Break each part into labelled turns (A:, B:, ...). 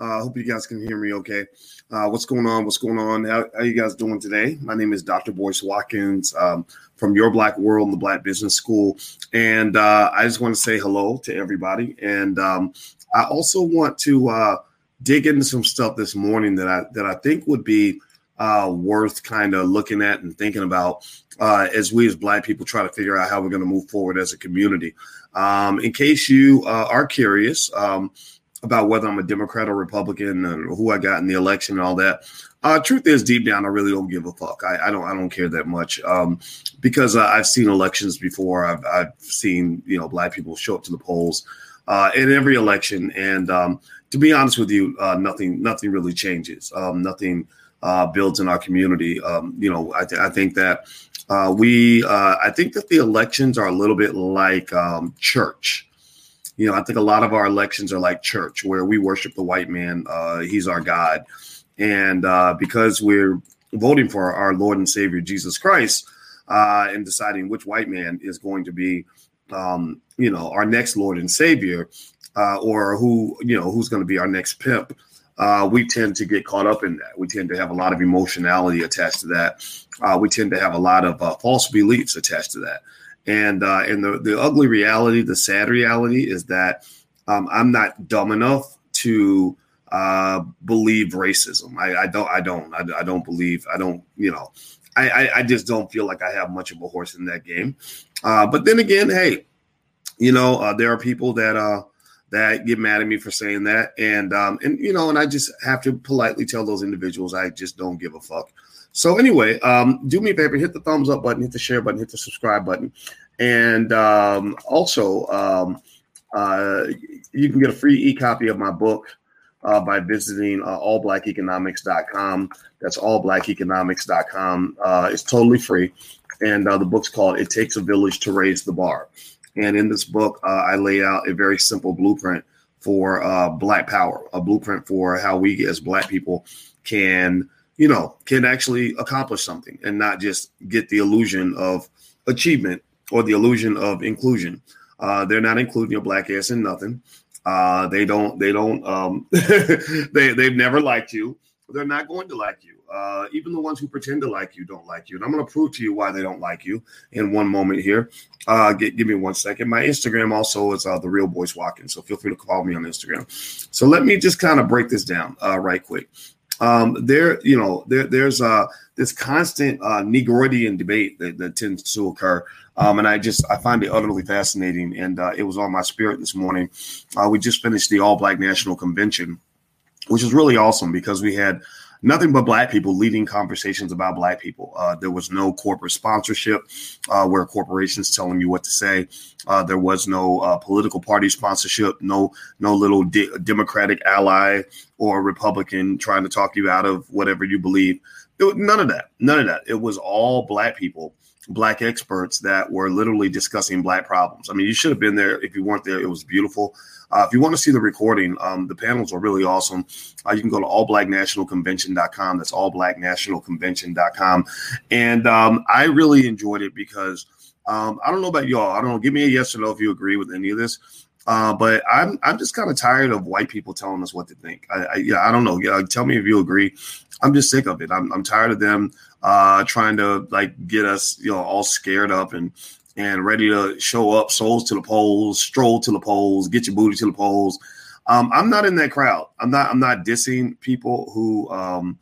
A: I uh, hope you guys can hear me okay. Uh, what's going on? What's going on? How, how you guys doing today? My name is Dr. Boyce Watkins um, from Your Black World and the Black Business School. And uh, I just want to say hello to everybody. And um, I also want to uh, dig into some stuff this morning that I that I think would be uh, worth kind of looking at and thinking about uh, as we as Black people try to figure out how we're going to move forward as a community. Um, in case you uh, are curious um, about whether I'm a Democrat or Republican and who I got in the election and all that, uh, truth is, deep down, I really don't give a fuck. I, I don't. I don't care that much um, because uh, I've seen elections before. I've, I've seen you know black people show up to the polls uh, in every election, and um, to be honest with you, uh, nothing nothing really changes. Um, nothing uh, builds in our community. Um, you know, I, th- I think that uh, we, I think that the elections are a little bit like um, church. You know, I think a lot of our elections are like church, where we worship the white man. Uh, he's our God, and uh, because we're voting for our Lord and Savior Jesus Christ, uh, and deciding which white man is going to be, um, you know, our next Lord and Savior, or who, you know, who's going to be our next pimp uh, we tend to get caught up in that. We tend to have a lot of emotionality attached to that. Uh, we tend to have a lot of uh, false beliefs attached to that. And uh, and the, the ugly reality, the sad reality is that um, I'm not dumb enough to uh, believe racism. I, I don't. I don't. I, I, don't believe. I don't. You know. I, I, I just don't feel like I have much of a horse in that game. Uh, but then again, hey, you know, there are people that uh, that get mad at me for saying that, and um, and you know, and I just have to politely tell those individuals I just don't give a fuck. So anyway, um, do me a favor, hit the thumbs up button, hit the share button, hit the subscribe button, and um, also um, uh, you can get a free e-copy of my book uh, by visiting uh, allblackeconomics.com. That's allblackeconomics.com. Uh, it's totally free, and uh, the book's called "It Takes a Village to Raise the Bar." And in this book, uh, I lay out a very simple blueprint for uh, Black Power, a blueprint for how we as Black people can, you know, can actually accomplish something and not just get the illusion of achievement or the illusion of inclusion. Uh, they're not including your black ass in nothing. Uh, they don't. They don't. Um, they they've never liked you. They're not going to like you. Uh, even the ones who pretend to like you don't like you. And I'm going to prove to you why they don't like you in one moment here. Uh, give, give me one second. My Instagram also is uh, the real Boyce Watkins, So feel free to follow me on Instagram. So let me just kind of break this down uh, right quick. Um, there, you know, there, there's uh, this constant uh, Negroidian debate that, that tends to occur. Um, and I just I find it utterly fascinating. And uh, it was on my spirit this morning. Uh, we just finished the All Black National Convention, which is really awesome because we had nothing but black people leading conversations about black people. Uh, there was no corporate sponsorship uh, where corporations telling you what to say. Uh, there was no uh, political party sponsorship. No, no little de- Democratic ally or Republican trying to talk you out of whatever you believe. Was, none of that. None of that. It was all black people black experts that were literally discussing black problems. I mean, you should have been there. If you weren't there, it was beautiful. Uh, if you want to see the recording, um, the panels are really awesome. Uh, you can go to allblacknationalconvention.com. That's allblacknationalconvention.com. And um, I really enjoyed it because um, I don't know about y'all. I don't know. Give me a yes or no if you agree with any of this. Uh, but I'm I'm just kind of tired of white people telling us what to think. I, I yeah, I don't know. Yeah, tell me if you agree. I'm just sick of it. I'm I'm tired of them uh, trying to like get us, you know, all scared up and and ready to show up, souls to the polls, stroll to the polls, get your booty to the polls. Um, I'm not in that crowd. I'm not. I'm not dissing people who um,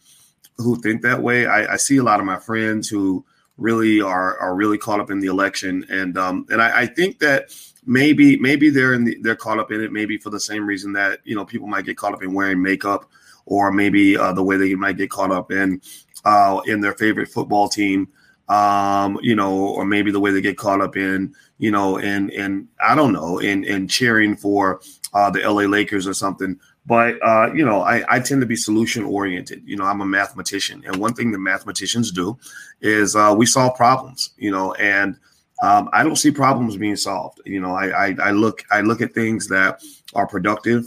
A: who think that way. I, I see a lot of my friends who really are are really caught up in the election, and um, and I, I think that maybe maybe they're in the, they're caught up in it maybe for the same reason that you know people might get caught up in wearing makeup or maybe uh, the way they might get caught up in uh, in their favorite football team, um, you know, or maybe the way they get caught up in, you know, and and I don't know, in in cheering for uh, the LA Lakers or something. But uh, you know, I, I tend to be solution oriented. You know, I'm a mathematician, and one thing that mathematicians do is uh, we solve problems. You know, and um, I don't see problems being solved. You know, I, I I look I look at things that are productive,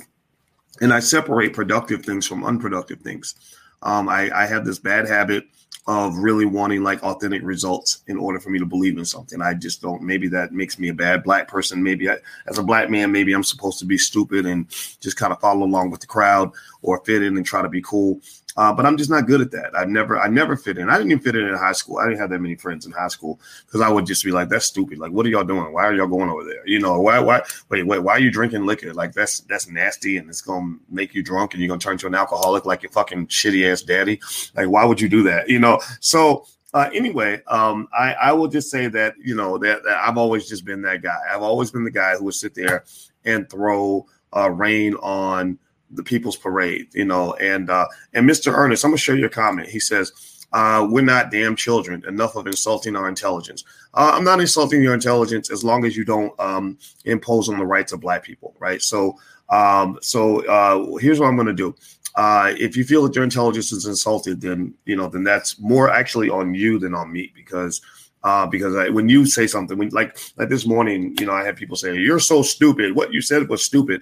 A: and I separate productive things from unproductive things. Um, I, I have this bad habit of really wanting like authentic results in order for me to believe in something. I just don't. Maybe that makes me a bad black person. Maybe I, as a black man, maybe I'm supposed to be stupid and just kind of follow along with the crowd or fit in and try to be cool. Uh, but I'm just not good at that. I never, I never fit in. I didn't even fit in in high school. I didn't have that many friends in high school because I would just be like, "That's stupid. Like, what are y'all doing? Why are y'all going over there? You know, why, why, wait, wait, why are you drinking liquor? Like, that's that's nasty, and it's gonna make you drunk, and you're gonna turn to an alcoholic like your fucking shitty ass daddy. Like, why would you do that? You know, so uh, anyway, um, I, I will just say that you know that, that, I've always just been that guy. I've always been the guy who would sit there and throw uh, rain on the People's Parade, you know. And uh, and Mr. Ernest, I'm gonna show you a comment. He says, uh, "We're not damn children. Enough of insulting our intelligence. Uh, I'm not insulting your intelligence as long as you don't um, impose on the rights of Black people, right? So." Um, so uh, here's what I'm to do. Uh, if you feel that your intelligence is insulted, then you know then that's more actually on you than on me because uh, because I, when you say something, when like like this morning, you know, I had people say you're so stupid. What you said was stupid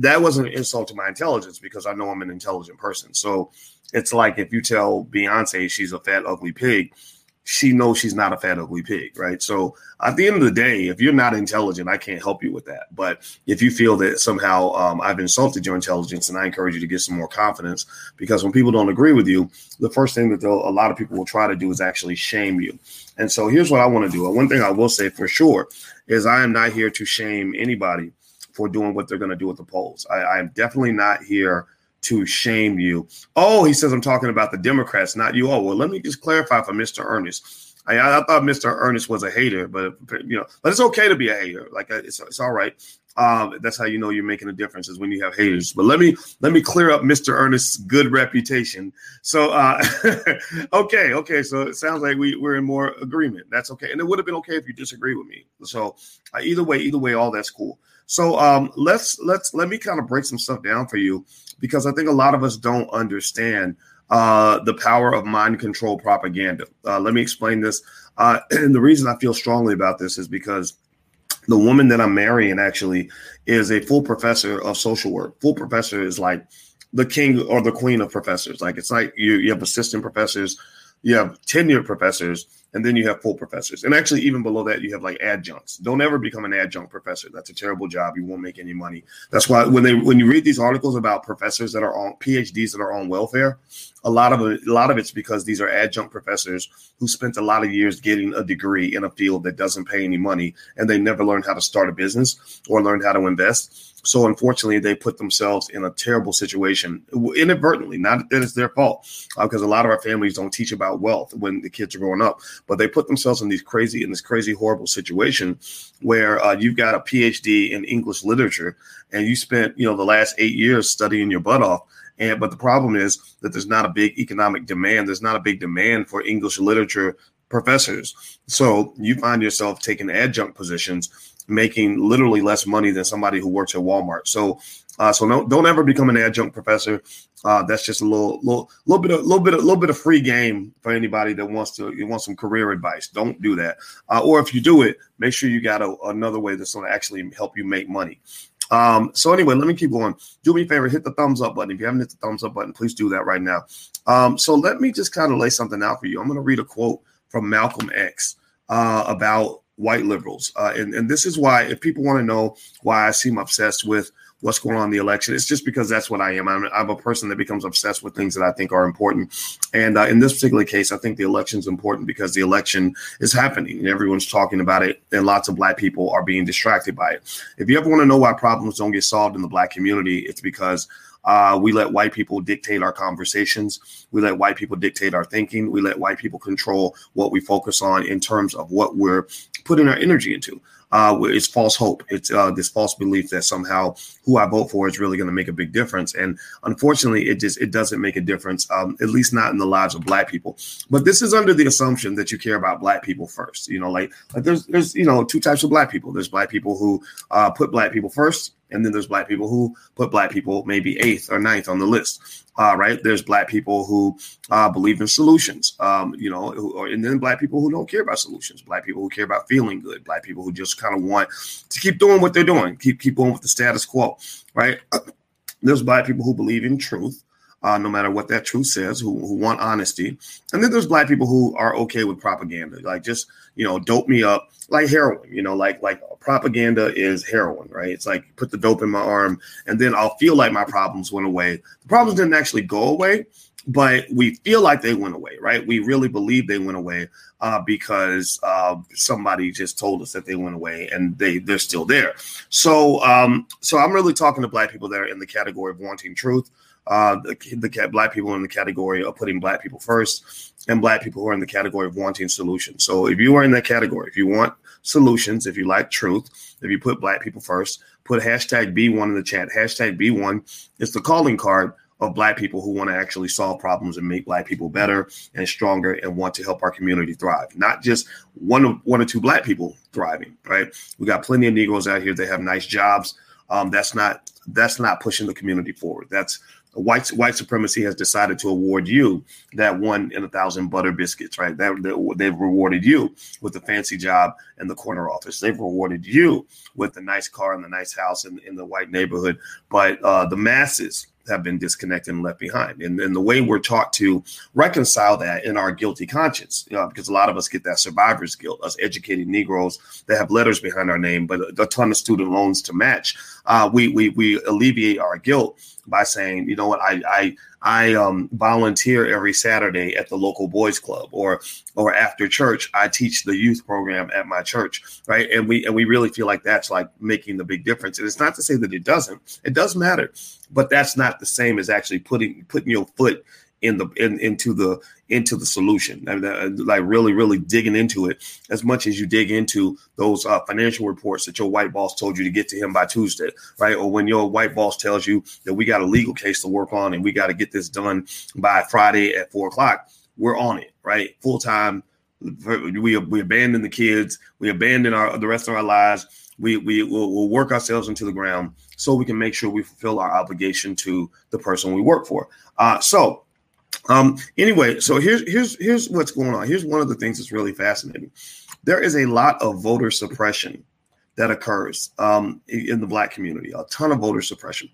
A: that wasn't an insult to my intelligence because I know I'm an intelligent person. So it's like if you tell Beyonce she's a fat, ugly pig, she knows she's not a fat, ugly pig, right? So at the end of the day, if you're not intelligent, I can't help you with that. But if you feel that somehow um, I've insulted your intelligence, and I encourage you to get some more confidence, because when people don't agree with you, the first thing that a lot of people will try to do is actually shame you. And so here's what I want to do. One thing I will say for sure is I am not here to shame anybody for doing what they're going to do with the polls. I, am definitely not here to shame you. Oh, he says I'm talking about the Democrats, not you. Oh, well, let me just clarify for Mr. Ernest. I, I thought Mr. Ernest was a hater, but you know, but it's okay to be a hater. Like it's, it's all right. Um, that's how you know you're making a difference is when you have haters. But let me let me clear up Mr. Ernest's good reputation. So uh, okay, okay. So it sounds like we, we're in more agreement. That's okay. And it would have been okay if you disagree with me. So uh, either way, either way, all that's cool. So um, let's let's let me kind of break some stuff down for you because I think a lot of us don't understand uh, the power of mind control propaganda. Uh, let me explain this. Uh, and the reason I feel strongly about this is because the woman that I'm marrying actually is a full professor of social work. Full professor is like the king or the queen of professors. Like it's like you, you have assistant professors, you have tenured professors, and then you have full professors. And actually, even below that, you have like adjuncts. Don't ever become an adjunct professor. That's a terrible job. You won't make any money. That's why when they when you read these articles about professors that are on PhDs that are on welfare, a lot of a lot of it's because these are adjunct professors who spent a lot of years getting a degree in a field that doesn't pay any money, and they never learned how to start a business or learned how to invest. So unfortunately, they put themselves in a terrible situation inadvertently. Not that it's their fault, because uh, a lot of our families don't teach about wealth when the kids are growing up, but they put themselves in these crazy, in this crazy, horrible situation where uh, you've got a PhD in English literature and you spent, you know, the last eight years studying your butt off. And but the problem is that there's not a big economic demand. There's not a big demand for English literature professors. So you find yourself taking adjunct positions, making literally less money than somebody who works at Walmart. So uh, so don't don't ever become an adjunct professor. Uh, that's just a little little little bit of little bit a little bit of free game for anybody that wants to you want some career advice. Don't do that. Uh, or if you do it, make sure you got a, another way that's going to actually help you make money. Um, so anyway, let me keep going. Do me a favor, hit the thumbs up button. If you haven't hit the thumbs up button, please do that right now. Um, so let me just kind of lay something out for you. I'm going to read a quote from Malcolm X uh, about white liberals, uh, and and this is why if people want to know why I seem obsessed with what's going on in the election. It's just because that's what I am. I'm, I'm a person that becomes obsessed with things that I think are important. And uh, in this particular case, I think the election is important because the election is happening and everyone's talking about it, and lots of black people are being distracted by it. If you ever want to know why problems don't get solved in the black community, it's because uh, we let white people dictate our conversations. We let white people dictate our thinking. We let white people control what we focus on in terms of what we're putting our energy into uh, it's false hope. It's uh, this false belief that somehow who I vote for is really going to make a big difference. And unfortunately, it just it doesn't make a difference, um, at least not in the lives of Black people. But this is under the assumption that you care about Black people first. You know, like like there's there's you know two types of Black people. There's Black people who uh, put Black people first, and then there's black people who put black people maybe eighth or ninth on the list uh, right? There's black people who uh, believe in solutions, um, you know, who, and then black people who don't care about solutions, black people who care about feeling good, black people who just kind of want to keep doing what they're doing, keep keep going with the status quo, right? There's black people who believe in truth. Uh, no matter what that truth says, who, who want honesty. And then there's black people who are okay with propaganda, like just, you know, dope me up like heroin, you know, like, like propaganda is heroin, right? It's like put the dope in my arm and then I'll feel like my problems went away. The problems didn't actually go away, but we feel like they went away, right? We really believe they went away uh, because uh, somebody just told us that they went away and they they're still there. So um, so I'm really talking to black people that are in the category of wanting truth uh, the, the black people in the category of putting black people first, and black people who are in the category of wanting solutions. So if you are in that category, if you want solutions, if you like truth, if you put black people first, put hashtag B1 in the chat. Hashtag B1 is the calling card of black people who want to actually solve problems and make black people better and stronger and want to help our community thrive. Not just one of one or two black people thriving, right? We got plenty of Negroes out here that have nice jobs. Um, that's not that's not pushing the community forward. That's white white supremacy has decided to award you that one in a thousand butter biscuits, right? That, that, they've rewarded you with the fancy job in the corner office. They've rewarded you with the nice car and the nice house in, in the white neighborhood. But uh, the masses have been disconnected and left behind. And, and the way we're taught to reconcile that in our guilty conscience, you know, because a lot of us get that survivor's guilt, us educated Negroes that have letters behind our name, but a, a ton of student loans to match. Uh, we, we, we alleviate our guilt by saying, you know what, I, I, I um, volunteer every Saturday at the local boys club, or or after church, I teach the youth program at my church, right? And we and we really feel like that's like making the big difference. And it's not to say that it doesn't; it does matter, but that's not the same as actually putting putting your foot in the in, into the into the solution. I mean, like really really digging into it as much as you dig into those uh, financial reports that your white boss told you to get to him by tuesday right? Or when your white boss tells you that we got a legal case to work on and we got to get this done by friday at four o'clock we're on it right? Full time we we abandon the kids we abandon our the rest of our lives we we will we'll work ourselves into the ground so we can make sure we fulfill our obligation to the person we work for. Uh, so um, anyway, so here's here's here's what's going on. Here's one of the things that's really fascinating. There is a lot of voter suppression that occurs um, in the black community, a ton of voter suppression.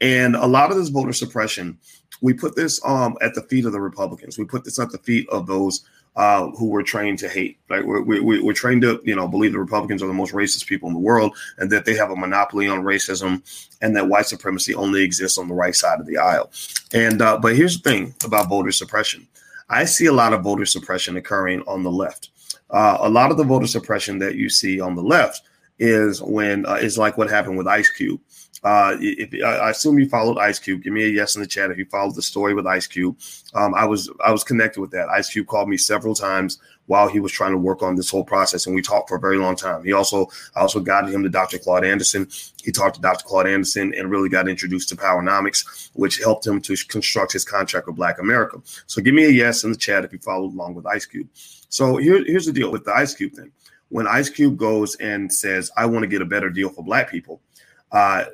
A: And a lot of this voter suppression, we put this um, at the feet of the Republicans. We put this at the feet of those uh, who were trained to hate. Like we're, we're, we're, trained to, you know, believe the Republicans are the most racist people in the world, and that they have a monopoly on racism, and that white supremacy only exists on the right side of the aisle. And uh, but here's the thing about voter suppression: I see a lot of voter suppression occurring on the left. Uh, a lot of the voter suppression that you see on the left is when uh, is like what happened with Ice Cube. Uh, if I assume you followed Ice Cube, give me a yes in the chat if you followed the story with Ice Cube. Um, I was I was connected with that. Ice Cube called me several times while he was trying to work on this whole process, and we talked for a very long time. He also I also guided him to Dr. Claude Anderson. He talked to Dr. Claude Anderson and really got introduced to Powernomics, which helped him to construct his contract with Black America. So give me a yes in the chat if you followed along with Ice Cube. So here, here's the deal with the Ice Cube thing. When Ice Cube goes and says, "I want to get a better deal for Black people," uh,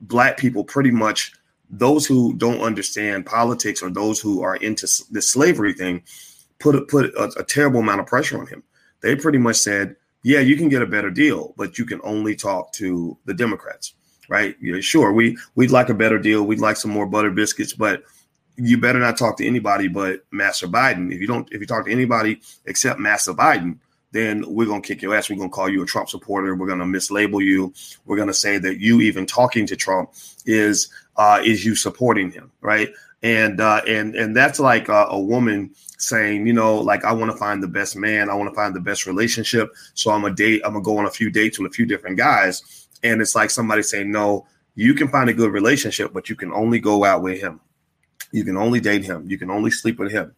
A: black people pretty much those who don't understand politics or those who are into the slavery thing put a, put a, a, terrible amount of pressure on him. They pretty much said, "Yeah, you can get a better deal, but you can only talk to the Democrats." Right? Yeah, sure. We we'd like a better deal. We'd like some more butter biscuits, but you better not talk to anybody but Master Biden. If you don't, if you talk to anybody except Master Biden, then we're going to kick your ass. We're going to call you a Trump supporter. We're going to mislabel you. We're going to say that you even talking to Trump is uh, is you supporting him, right? And uh, and and that's like a, a woman saying, you know, like I want to find the best man. I want to find the best relationship. So I'm a date. I'm gonna go on a few dates with a few different guys. And it's like somebody saying, no, you can find a good relationship, but you can only go out with him. You can only date him. You can only sleep with him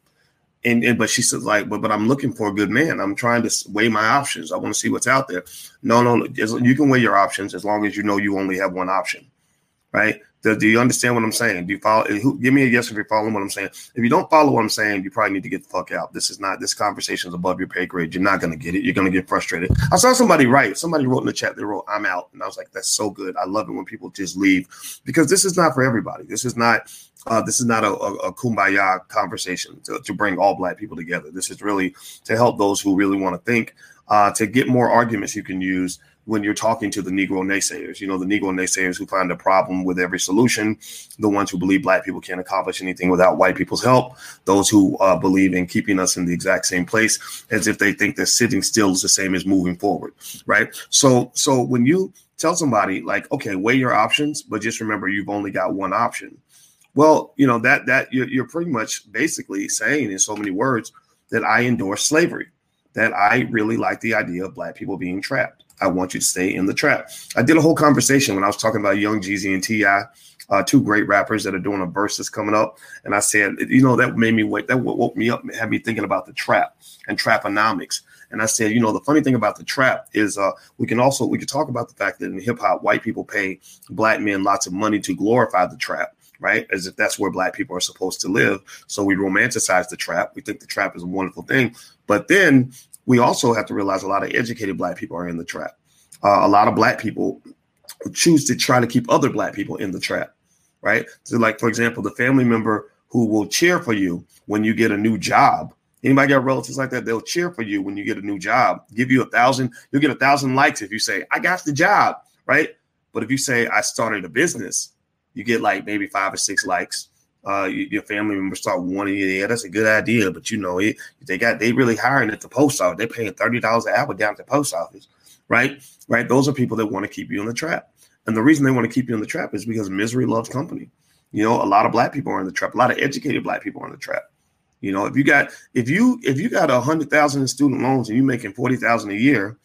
A: and, and but she said like but but i'm looking for a good man. I'm trying to weigh my options. I want to see what's out there. No no you can weigh your options as long as you know you only have one option right? Do, do you understand what i'm saying? Do you follow who, give me a yes if you're following what i'm saying. If you don't follow what i'm saying you probably need to get the fuck out. This is not this conversation is above your pay grade. You're not going to get it. You're going to get frustrated. I saw somebody write somebody wrote in the chat they wrote i'm out. And i was like that's so good. I love it when people just leave. Because this is not for everybody. This is not uh, this is not a, a, a kumbaya conversation to, to, bring all black people together. This is really to help those who really want to think, uh, to get more arguments you can use when you're talking to the Negro naysayers. You know, the Negro naysayers who find a problem with every solution, the ones who believe black people can't accomplish anything without white people's help, those who uh, believe in keeping us in the exact same place, as if they think that sitting still is the same as moving forward, right? So, so when you tell somebody like, okay, weigh your options, but just remember you've only got one option. Well, you know that that you're, you're pretty much basically saying in so many words that I endorse slavery, that I really like the idea of black people being trapped I want you to stay in the trap. I did a whole conversation when I was talking about Young Jeezy and T.I., uh, two great rappers that are doing a verse that's coming up. And I said, you know, that made me wake, that woke me up, had me thinking about the trap and traponomics. And I said, you know, the funny thing about the trap is uh, we can also, we can talk about the fact that in hip hop, white people pay black men lots of money to glorify the trap right? As if that's where black people are supposed to live. So we romanticize the trap. We think the trap is a wonderful thing. But then we also have to realize a lot of educated black people are in the trap. Uh, a lot of black people choose to try to keep other black people in the trap, right? So, like for example, the family member who will cheer for you when you get a new job. Anybody got relatives like that? They'll cheer for you when you get a new job. Give you a thousand. You'll get a thousand likes if you say, "I got the job," right? But if you say, "I started a business," you get like maybe five or six likes uh, your family members start wanting you. Yeah, that's a good idea, but you know, it, they got they really hiring at the post office. They're paying thirty dollars an hour down at the post office, right? Right. Those are people that want to keep you in the trap, and the reason they want to keep you in the trap is because misery loves company. You know, a lot of black people are in the trap. A lot of educated black people are in the trap. You know, if you got if you if you got a hundred thousand in student loans and you're making forty thousand a year,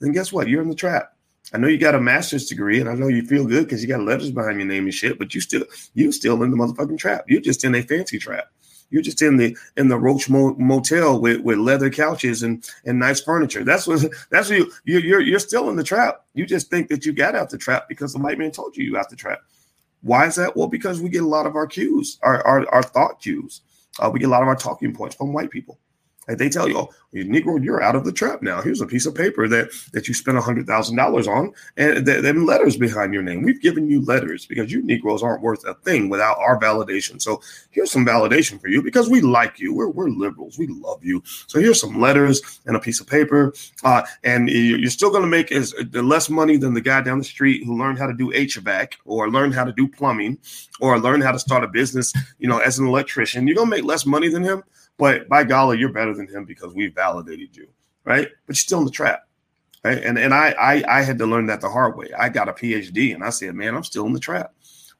A: then guess what? You're in the trap. I know you got a master's degree, and I know you feel good because you got letters behind your name and shit. But you still, you still in the motherfucking trap. You're just in a fancy trap. You're just in the in the Roach Motel with, with leather couches and and nice furniture. That's what that's what you you're you're still in the trap. You just think that you got out the trap because the white man told you you out the trap. Why is that? Well, because we get a lot of our cues, our our, our thought cues. Uh, we get a lot of our talking points from white people. Like they tell you, oh, Negro, you're out of the trap now. Here's a piece of paper that that you spent hundred thousand dollars on, and th- then letters behind your name. We've given you letters because you Negroes aren't worth a thing without our validation. So here's some validation for you because we like you. We're we're liberals. We love you. So here's some letters and a piece of paper, uh, and you're still going to make uh, less money than the guy down the street who learned how to do HVAC or learned how to do plumbing or learned how to start a business. You know, as an electrician, you're going to make less money than him but by golly, you're better than him because we validated you, right? But you're still in the trap. Right? And and I, I I had to learn that the hard way. I got a PhD and I said, man, I'm still in the trap.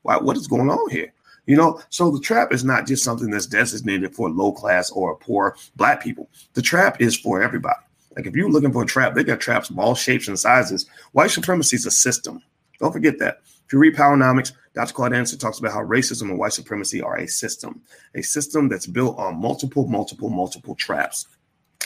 A: Why what is going on here? You know, so the trap is not just something that's designated for low class or poor black people. The trap is for everybody. Like if you're looking for a trap, they got traps of all shapes and sizes. White supremacy is a system. Don't forget that. If you read Powernomics, Dr. Claude Anderson talks about how racism and white supremacy are a system, a system that's built on multiple, multiple, multiple traps.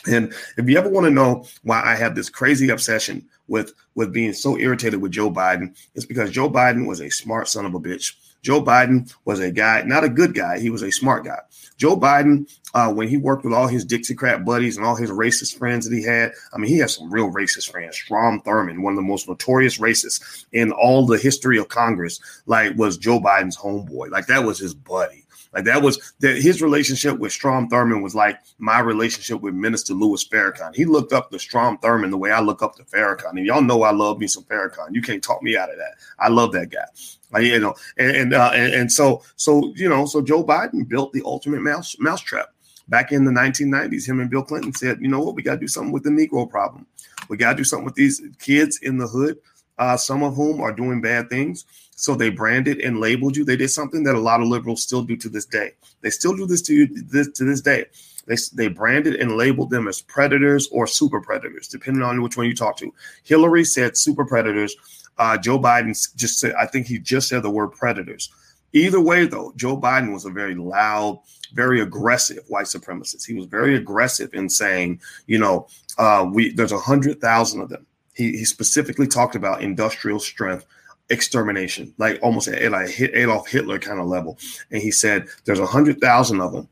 A: And if you ever want to know why I have this crazy obsession with with being so irritated with Joe Biden, it's because Joe Biden was a smart son of a bitch. Joe Biden was a guy, not a good guy. He was a smart guy. Joe Biden, uh, when he worked with all his Dixiecrat buddies and all his racist friends that he had, I mean, he has some real racist friends. Strom Thurmond, one of the most notorious racists in all the history of Congress, like was Joe Biden's homeboy. Like that was his buddy. Like that was that his relationship with Strom Thurmond was like my relationship with Minister Louis Farrakhan. He looked up to Strom Thurmond the way I look up to Farrakhan. And y'all know I love me some Farrakhan. You can't talk me out of that. I love that guy. Like, you know, and and, uh, and, and so so you know, so Joe Biden built the ultimate mouse mousetrap back in the 1990s. Him and Bill Clinton said, you know what, we got to do something with the Negro problem. We got to do something with these kids in the hood, uh, some of whom are doing bad things. So they branded and labeled you. They did something that a lot of liberals still do to this day. They still do this to you this, to this day. They, they branded and labeled them as predators or super predators, depending on which one you talk to. Hillary said super predators. Uh, Joe Biden just said, I think he just said the word predators. Either way, though, Joe Biden was a very loud, very aggressive white supremacist. He was very aggressive in saying, you know, uh, we there's a hundred thousand of them. He, he specifically talked about industrial strength extermination, like almost at like Adolf Hitler kind of level. And he said, "There's a hundred thousand of them,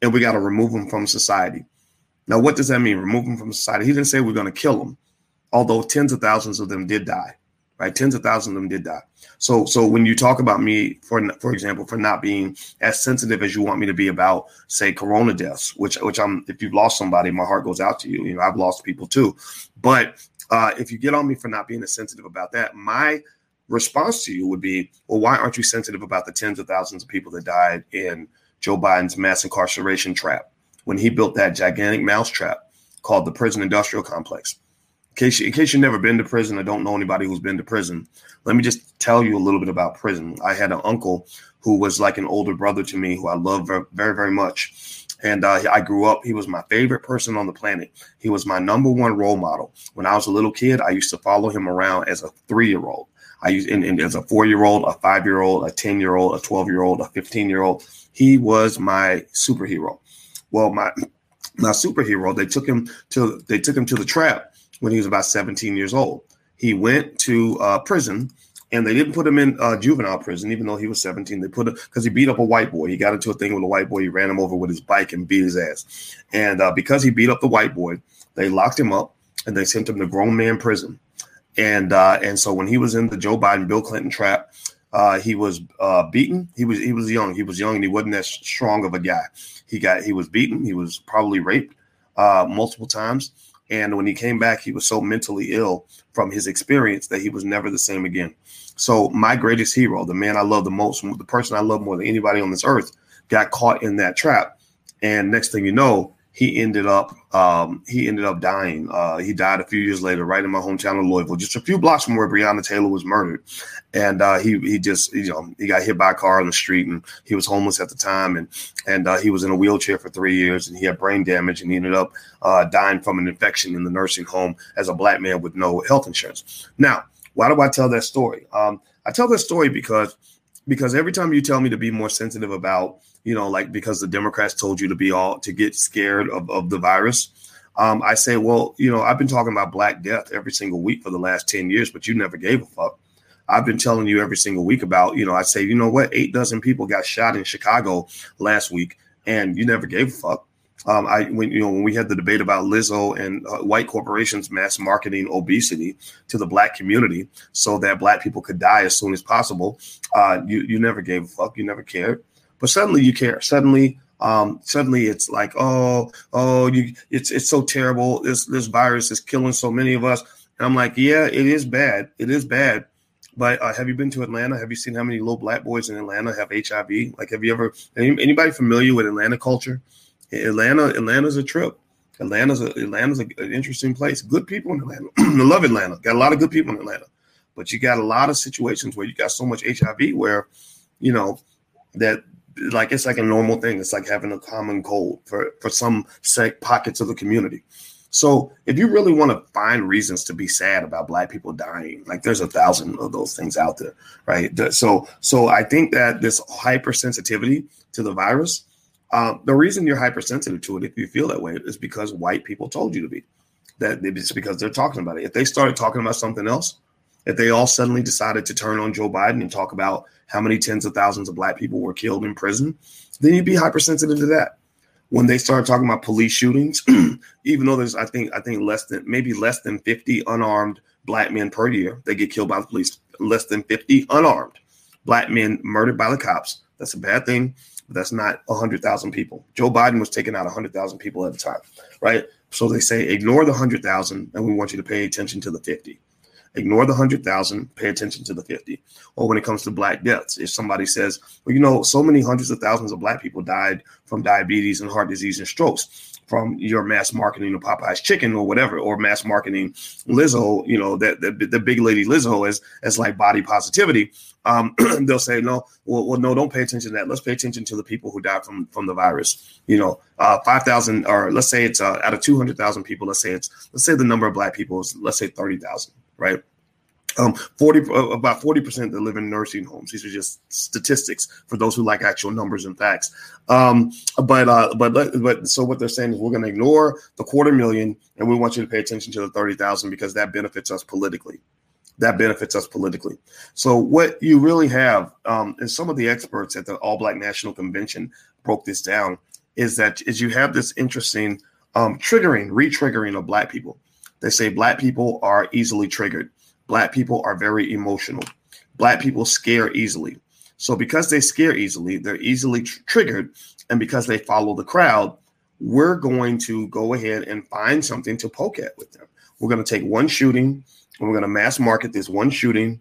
A: and we got to remove them from society." Now, what does that mean? Remove them from society? He didn't say we're going to kill them, although tens of thousands of them did die. Right, tens of thousands of them did die. So, so when you talk about me, for for example, for not being as sensitive as you want me to be about, say, corona deaths, which which I'm, if you've lost somebody, my heart goes out to you. You know, I've lost people too, but uh, if you get on me for not being as sensitive about that, my response to you would be, well, why aren't you sensitive about the tens of thousands of people that died in Joe Biden's mass incarceration trap when he built that gigantic mousetrap called the prison industrial complex? In case, you, in case you've never been to prison or don't know anybody who's been to prison, let me just tell you a little bit about prison. I had an uncle who was like an older brother to me who I love very, very, very much. And uh, I grew up, he was my favorite person on the planet. He was my number one role model. When I was a little kid, I used to follow him around as a three year old. I used and, and as a four year old, a five year old, a 10 year old, a 12 year old, a 15 year old. He was my superhero. Well, my my superhero, they took him to they took him to the trap when he was about 17 years old. He went to uh, prison and they didn't put him in uh, juvenile prison, even though he was 17. They put him because he beat up a white boy. He got into a thing with a white boy. He ran him over with his bike and beat his ass. And uh, because he beat up the white boy, they locked him up and they sent him to grown man prison. And uh, and so when he was in the Joe Biden, Bill Clinton trap, uh, he was uh, beaten. He was he was young. He was young and he wasn't that strong of a guy. He got he was beaten. He was probably raped uh, multiple times. And when he came back, he was so mentally ill from his experience that he was never the same again. So my greatest hero, the man I love the most, the person I love more than anybody on this earth, got caught in that trap. And next thing you know, he ended up um, he ended up dying. Uh, he died a few years later, right in my hometown of Louisville, just a few blocks from where Breonna Taylor was murdered. And uh, he he just you know he got hit by a car on the street, and he was homeless at the time, and and uh, he was in a wheelchair for three years, and he had brain damage, and he ended up uh, dying from an infection in the nursing home as a black man with no health insurance. Now, why do I tell that story? Um, I tell that story because because every time you tell me to be more sensitive about you know, like because the Democrats told you to be all to get scared of, of the virus. Um, I say, well, you know, I've been talking about Black Death every single week for the last 10 years, but you never gave a fuck. I've been telling you every single week about, you know, I say, you know what, eight dozen people got shot in Chicago last week, and you never gave a fuck. Um, I when you know when we had the debate about Lizzo and uh, white corporations mass marketing obesity to the black community so that black people could die as soon as possible, uh, you you never gave a fuck. You never cared but suddenly you care. Suddenly, um, suddenly it's like, oh, oh, you, it's it's so terrible. This this virus is killing so many of us. And I'm like, yeah, it is bad. It is bad. But uh, have you been to Atlanta? Have you seen how many little black boys in Atlanta have HIV? Like, have you ever any, anybody familiar with Atlanta culture? Atlanta, Atlanta's a trip. Atlanta's a, Atlanta's a, an interesting place. Good people in Atlanta. I love Atlanta. Got a lot of good people in Atlanta, but you got a lot of situations where you got so much HIV where, you know, that like it's like a normal thing. It's like having a common cold for for some sec pockets of the community. So if you really want to find reasons to be sad about black people dying, like there's a thousand of those things out there, right? So so I think that this hypersensitivity to the virus, uh, the reason you're hypersensitive to it, if you feel that way, is because white people told you to be. That it's because they're talking about it. If they started talking about something else, if they all suddenly decided to turn on Joe Biden and talk about how many tens of thousands of black people were killed in prison, then you'd be hypersensitive to that. When they start talking about police shootings, even though there's I think I think less than maybe less than 50 unarmed black men per year they get killed by the police, less than 50 unarmed black men murdered by the cops. That's a bad thing, but that's not 100,000 people. Joe Biden was taking out 100,000 people at a time, right? So they say ignore the 100,000 and we want you to pay attention to the 50 ignore the 100,000, pay attention to the 50. Or when it comes to black deaths, if somebody says, well, you know, so many hundreds of thousands of black people died from diabetes and heart disease and strokes from your mass marketing of Popeye's chicken or whatever, or mass marketing Lizzo, you know, that the, big lady Lizzo as as like body positivity. Um, they'll say, no, well, well, no, don't pay attention to that. Let's pay attention to the people who died from from the virus. You know, uh, five thousand, or let's say it's uh, out of two hundred thousand people. Let's say it's let's say the number of black people is let's say thirty thousand right? Um, 40 uh, about 40% that live in nursing homes. These are just statistics for those who like actual numbers and facts. Um, but uh, but but so what they're saying is we're going to ignore the quarter million and we want you to pay attention to the 30,000 because that benefits us politically. That benefits us politically. So what you really have, um, and some of the experts at the All Black National Convention broke this down, is that is you have this interesting um, triggering, re-triggering of black people. They say black people are easily triggered. Black people are very emotional. Black people scare easily. So because they scare easily, they're easily tr- triggered, and because they follow the crowd, we're going to go ahead and find something to poke at with them. we're going to take one shooting and we're going to mass market this one shooting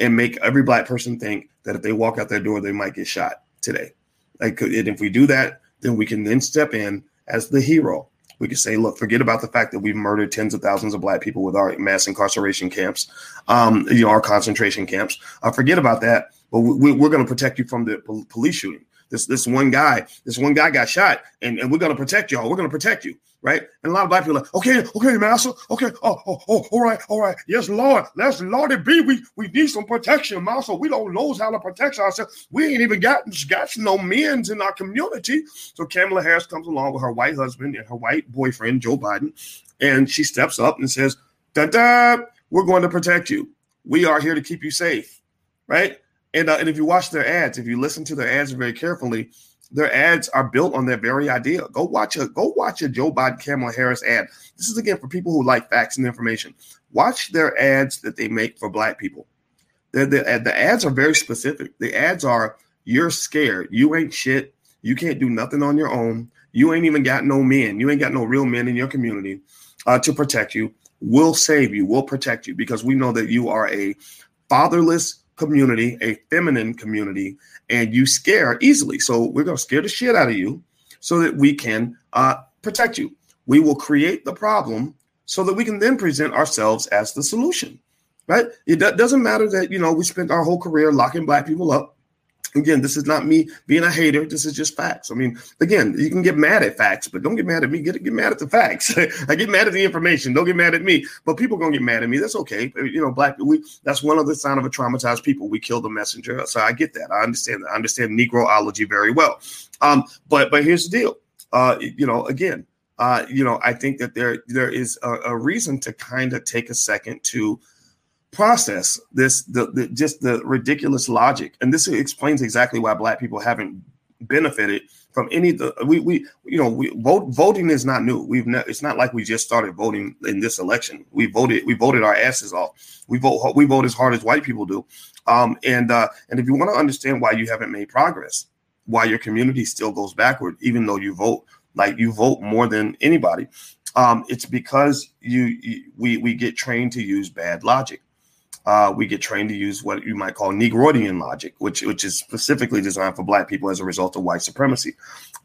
A: and make every black person think that if they walk out their door, they might get shot today. Like, and if we do that, then we can then step in as the hero. We can say, look, forget about the fact that we've murdered tens of thousands of black people with our mass incarceration camps, um, you know, our concentration camps. Uh, forget about that. But we, are going to protect you from the police shooting. This this one guy, this one guy got shot, and, and we're to protect y'all. We're to protect you right? And a lot of black people are like, okay, okay, master, okay, oh, oh, oh, all right, all right, yes, Lord, let's Lord it be. We we need some protection, master. We don't know how to protect ourselves. We ain't even got got no men's in our community. So Kamala Harris comes along with her white husband and her white boyfriend Joe Biden, and she steps up and says, "Da da, we're going to protect you. We are here to keep you safe, right?" And uh, and if you watch their ads, if you listen to their ads very carefully their ads are built on that very idea. Go watch a go watch a Joe Biden Kamala Harris ad. This is again for people who like facts and information. Watch their ads that they make for black people. The, the, the ads are very specific. The ads are you're scared. You ain't shit. You can't do nothing on your own. You ain't even got no men. You ain't got no real men in your community uh, to protect you. We'll save you. We'll protect you because we know that you are a fatherless community, a feminine community, and you scare easily. So we're going to scare the shit out of you so that we can uh, protect you. We will create the problem so that we can then present ourselves as the solution. Right? It doesn't matter that you know we spent our whole career locking black people up Again, this is not me being a hater. This is just facts. I mean, again, you can get mad at facts, but don't get mad at me. Get get mad at the facts. I get mad at the information. Don't get mad at me. But people gonna get mad at me. That's okay. You know, black we that's one of the sign of a traumatized people. We kill the messenger. So I get that. I understand that. I understand Negroology very well. Um, but but here's the deal. Uh, you know, again, uh, you know, I think that there there is a, a reason to kind of take a second to process this the, the just the ridiculous logic. And this explains exactly why black people haven't benefited from any the we we you know we vote voting is not new. We've ne- it's not like we just started voting in this election. We voted we voted our asses off. We vote we vote as hard as white people do. Um and uh and if you want to understand why you haven't made progress why your community still goes backward even though you vote like you vote more than anybody um it's because you, you we we get trained to use bad logic uh, we get trained to use what you might call Negroidian logic, which which is specifically designed for Black people as a result of white supremacy.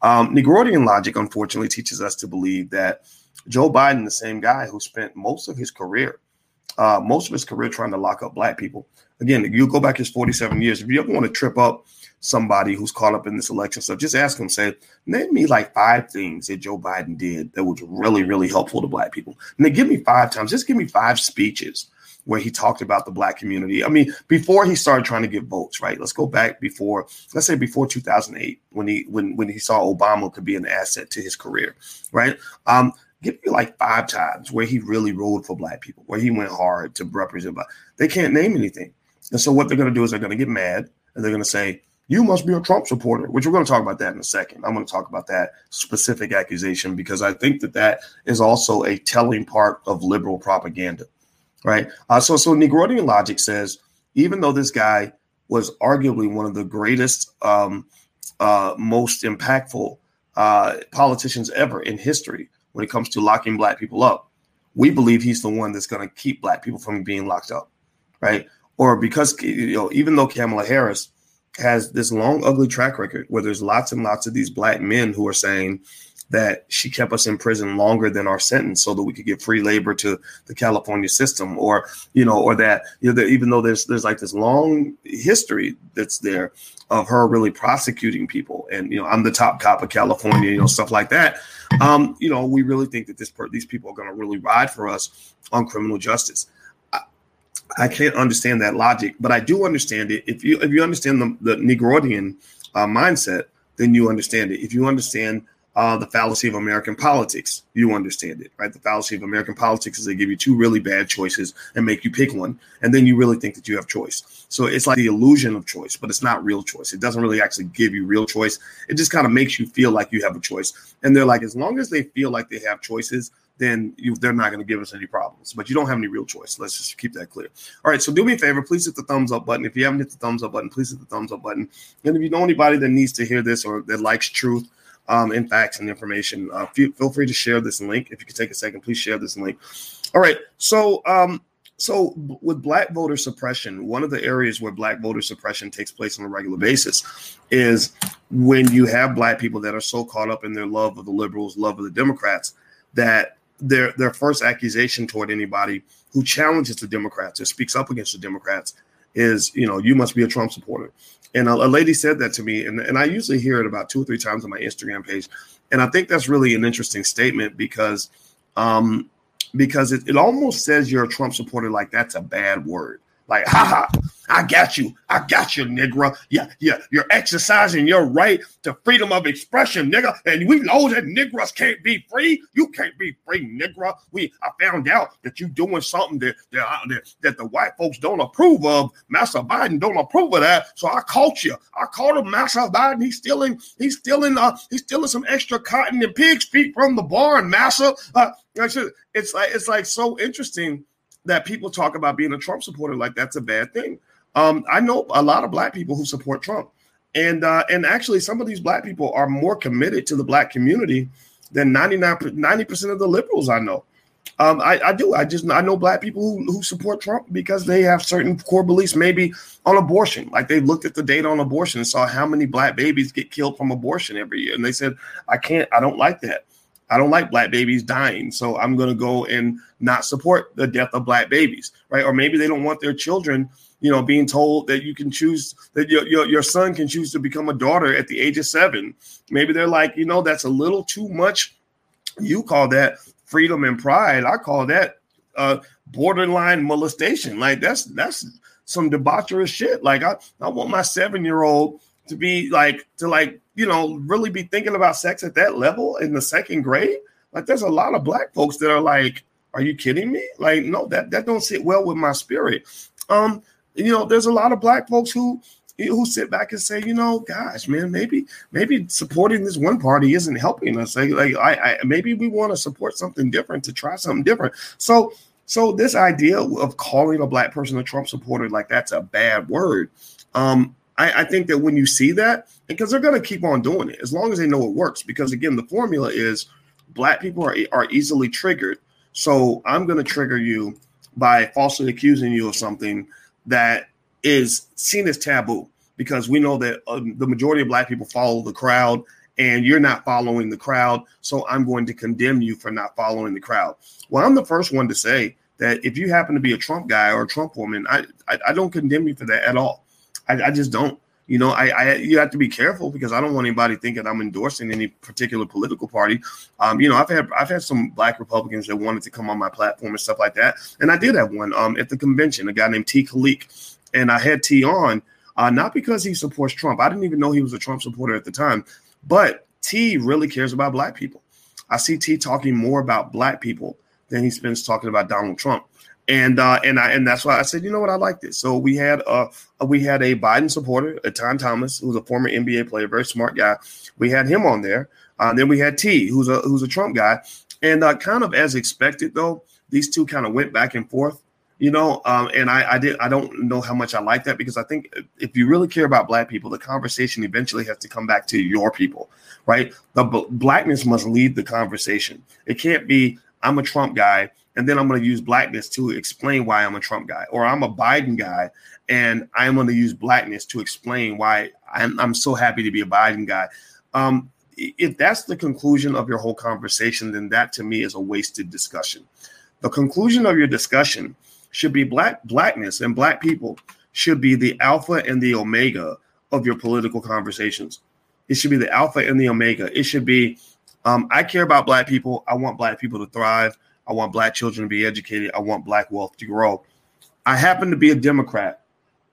A: Um, Negroidian logic, unfortunately, teaches us to believe that Joe Biden, the same guy who spent most of his career, uh, most of his career trying to lock up Black people. Again, you go back his 47 years. If you ever want to trip up somebody who's caught up in this election stuff, just ask them, say, name me like five things that Joe Biden did that was really, really helpful to Black people. And then give me five times, just give me five speeches where he talked about the black community. I mean, before he started trying to get votes, right? Let's go back before, let's say before 2008, when he when when he saw Obama could be an asset to his career, right? Um, give me like five times where he really ruled for black people, where he went hard to represent. Black. They can't name anything, and so what they're going to do is they're going to get mad and they're going to say. You must be a Trump supporter, which we're going to talk about that in a second. I'm going to talk about that specific accusation because I think that that is also a telling part of liberal propaganda right? Uh, so, so Negroidian logic says even though this guy was arguably one of the greatest, um, uh, most impactful uh, politicians ever in history when it comes to locking black people up, we believe he's the one that's going to keep black people from being locked up, right? Or because you know, even though Kamala Harris has this long, ugly track record where there's lots and lots of these black men who are saying, that she kept us in prison longer than our sentence so that we could get free labor to the California system or you know or that you know that even though there's there's like this long history that's there of her really prosecuting people and you know I'm the top cop of California you know stuff like that um you know we really think that this per- these people are going to really ride for us on criminal justice. I, can't understand that logic but I do understand it. If you if you understand the, the Negroidian uh, mindset then you understand it. If you understand uh, the fallacy of American politics. You understand it, right? The fallacy of American politics is they give you two really bad choices and make you pick one, and then you really think that you have choice. So it's like the illusion of choice, but it's not real choice. It doesn't really actually give you real choice. It just kind of makes you feel like you have a choice. And they're like, as long as they feel like they have choices, then you, they're not going to give us any problems. But you don't have any real choice. Let's just keep that clear. All right. So do me a favor. Please hit the thumbs up button. If you haven't hit the thumbs up button, please hit the thumbs up button. And if you know anybody that needs to hear this or that likes truth, um, and facts and information. Uh, feel, feel free to share this link. If you could take a second, please share this link. All right. So, um, so with black voter suppression, one of the areas where black voter suppression takes place on a regular basis is when you have black people that are so caught up in their love of the liberals, love of the Democrats, that their their first accusation toward anybody who challenges the Democrats or speaks up against the Democrats is, you know, you must be a Trump supporter. And a, a lady said that to me, and, and I usually hear it about two or three times on my Instagram page. And I think that's really an interesting statement because um, because it, it almost says you're a Trump supporter like that's a bad word. Like, ha ha, I got you. I got you, nigga. Yeah, yeah. You're exercising your right to freedom of expression, nigga. And we know that niggers can't be free. You can't be free, nigga. We I found out that you doing something that that, that, that the white folks don't approve of. Master Biden don't approve of that. So I caught you. I caught him, Master Biden. He's stealing, he's stealing, uh, he's stealing some extra cotton and pig's feet from the barn, Master. Uh, it's like it's like so interesting that people talk about being a Trump supporter like that's a bad thing. Um, I know a lot of black people who support Trump, and uh, and actually some of these black people are more committed to the black community than 99 90 percent of the liberals I know. Um, I, I, do. I just I know black people who, who support Trump because they have certain core beliefs, maybe on abortion. Like they looked at the data on abortion and saw how many black babies get killed from abortion every year, and they said, "I can't. I don't like that. I don't like black babies dying, so I'm going to go and not support the death of black babies, right? Or maybe they don't want their children, you know, being told that you can choose that your, your, your son can choose to become a daughter at the age of seven. Maybe they're like, you know, that's a little too much. You call that freedom and pride. I call that uh, borderline molestation. Like that's that's some debaucherous shit. Like I, I want my seven year old to be like to like you know really be thinking about sex at that level in the second grade? Like there's a lot of black folks that are like are you kidding me? Like no that that don't sit well with my spirit. Um you know there's a lot of black folks who who sit back and say you know gosh man maybe maybe supporting this one party isn't helping us. Like, like I, I maybe we want to support something different to try something different. So so this idea of calling a black person a trump supporter like that's a bad word. Um I, I think that when you see that, because they're going to keep on doing it as long as they know it works. Because again, the formula is black people are, are easily triggered. So I'm going to trigger you by falsely accusing you of something that is seen as taboo because we know that um, the majority of black people follow the crowd and you're not following the crowd. So I'm going to condemn you for not following the crowd. Well, I'm the first one to say that if you happen to be a Trump guy or a Trump woman, I, I, I don't condemn you for that at all. I, I just don't. You know, I, I, you have to be careful because I don't want anybody thinking I'm endorsing any particular political party. Um, you know, I've had I've had some black Republicans that wanted to come on my platform and stuff like that, and I did have one um, at the convention, a guy named T. Khalik, and I had T on uh, not because he supports Trump. I didn't even know he was a Trump supporter at the time, but T really cares about black people. I see T talking more about black people than he spends talking about Donald Trump and uh, and I and that's why I said, you know what, I like this. So we had uh we had a Biden supporter, Etan Thomas, who's a former NBA player, very smart guy. We had him on there. Uh, then we had T, who's a who's a Trump guy, and uh, kind of as expected though, these two kind of went back and forth. You know, um, and I, I did I don't know how much I like that because I think if you really care about black people, the conversation eventually has to come back to your people, right? The b- blackness must lead the conversation. It can't be I'm a Trump guy and then I'm going to use blackness to explain why I'm a Trump guy, or I'm a Biden guy, and I'm going to use blackness to explain why I'm, I'm so happy to be a Biden guy. Um, if that's the conclusion of your whole conversation, then that to me is a wasted discussion. The conclusion of your discussion should be black blackness and black people should be the alpha and the omega of your political conversations. It should be the alpha and the omega. It should be um, I care about black people. I want black people to thrive. I want black children to be educated. I want black wealth to grow. I happen to be a Democrat,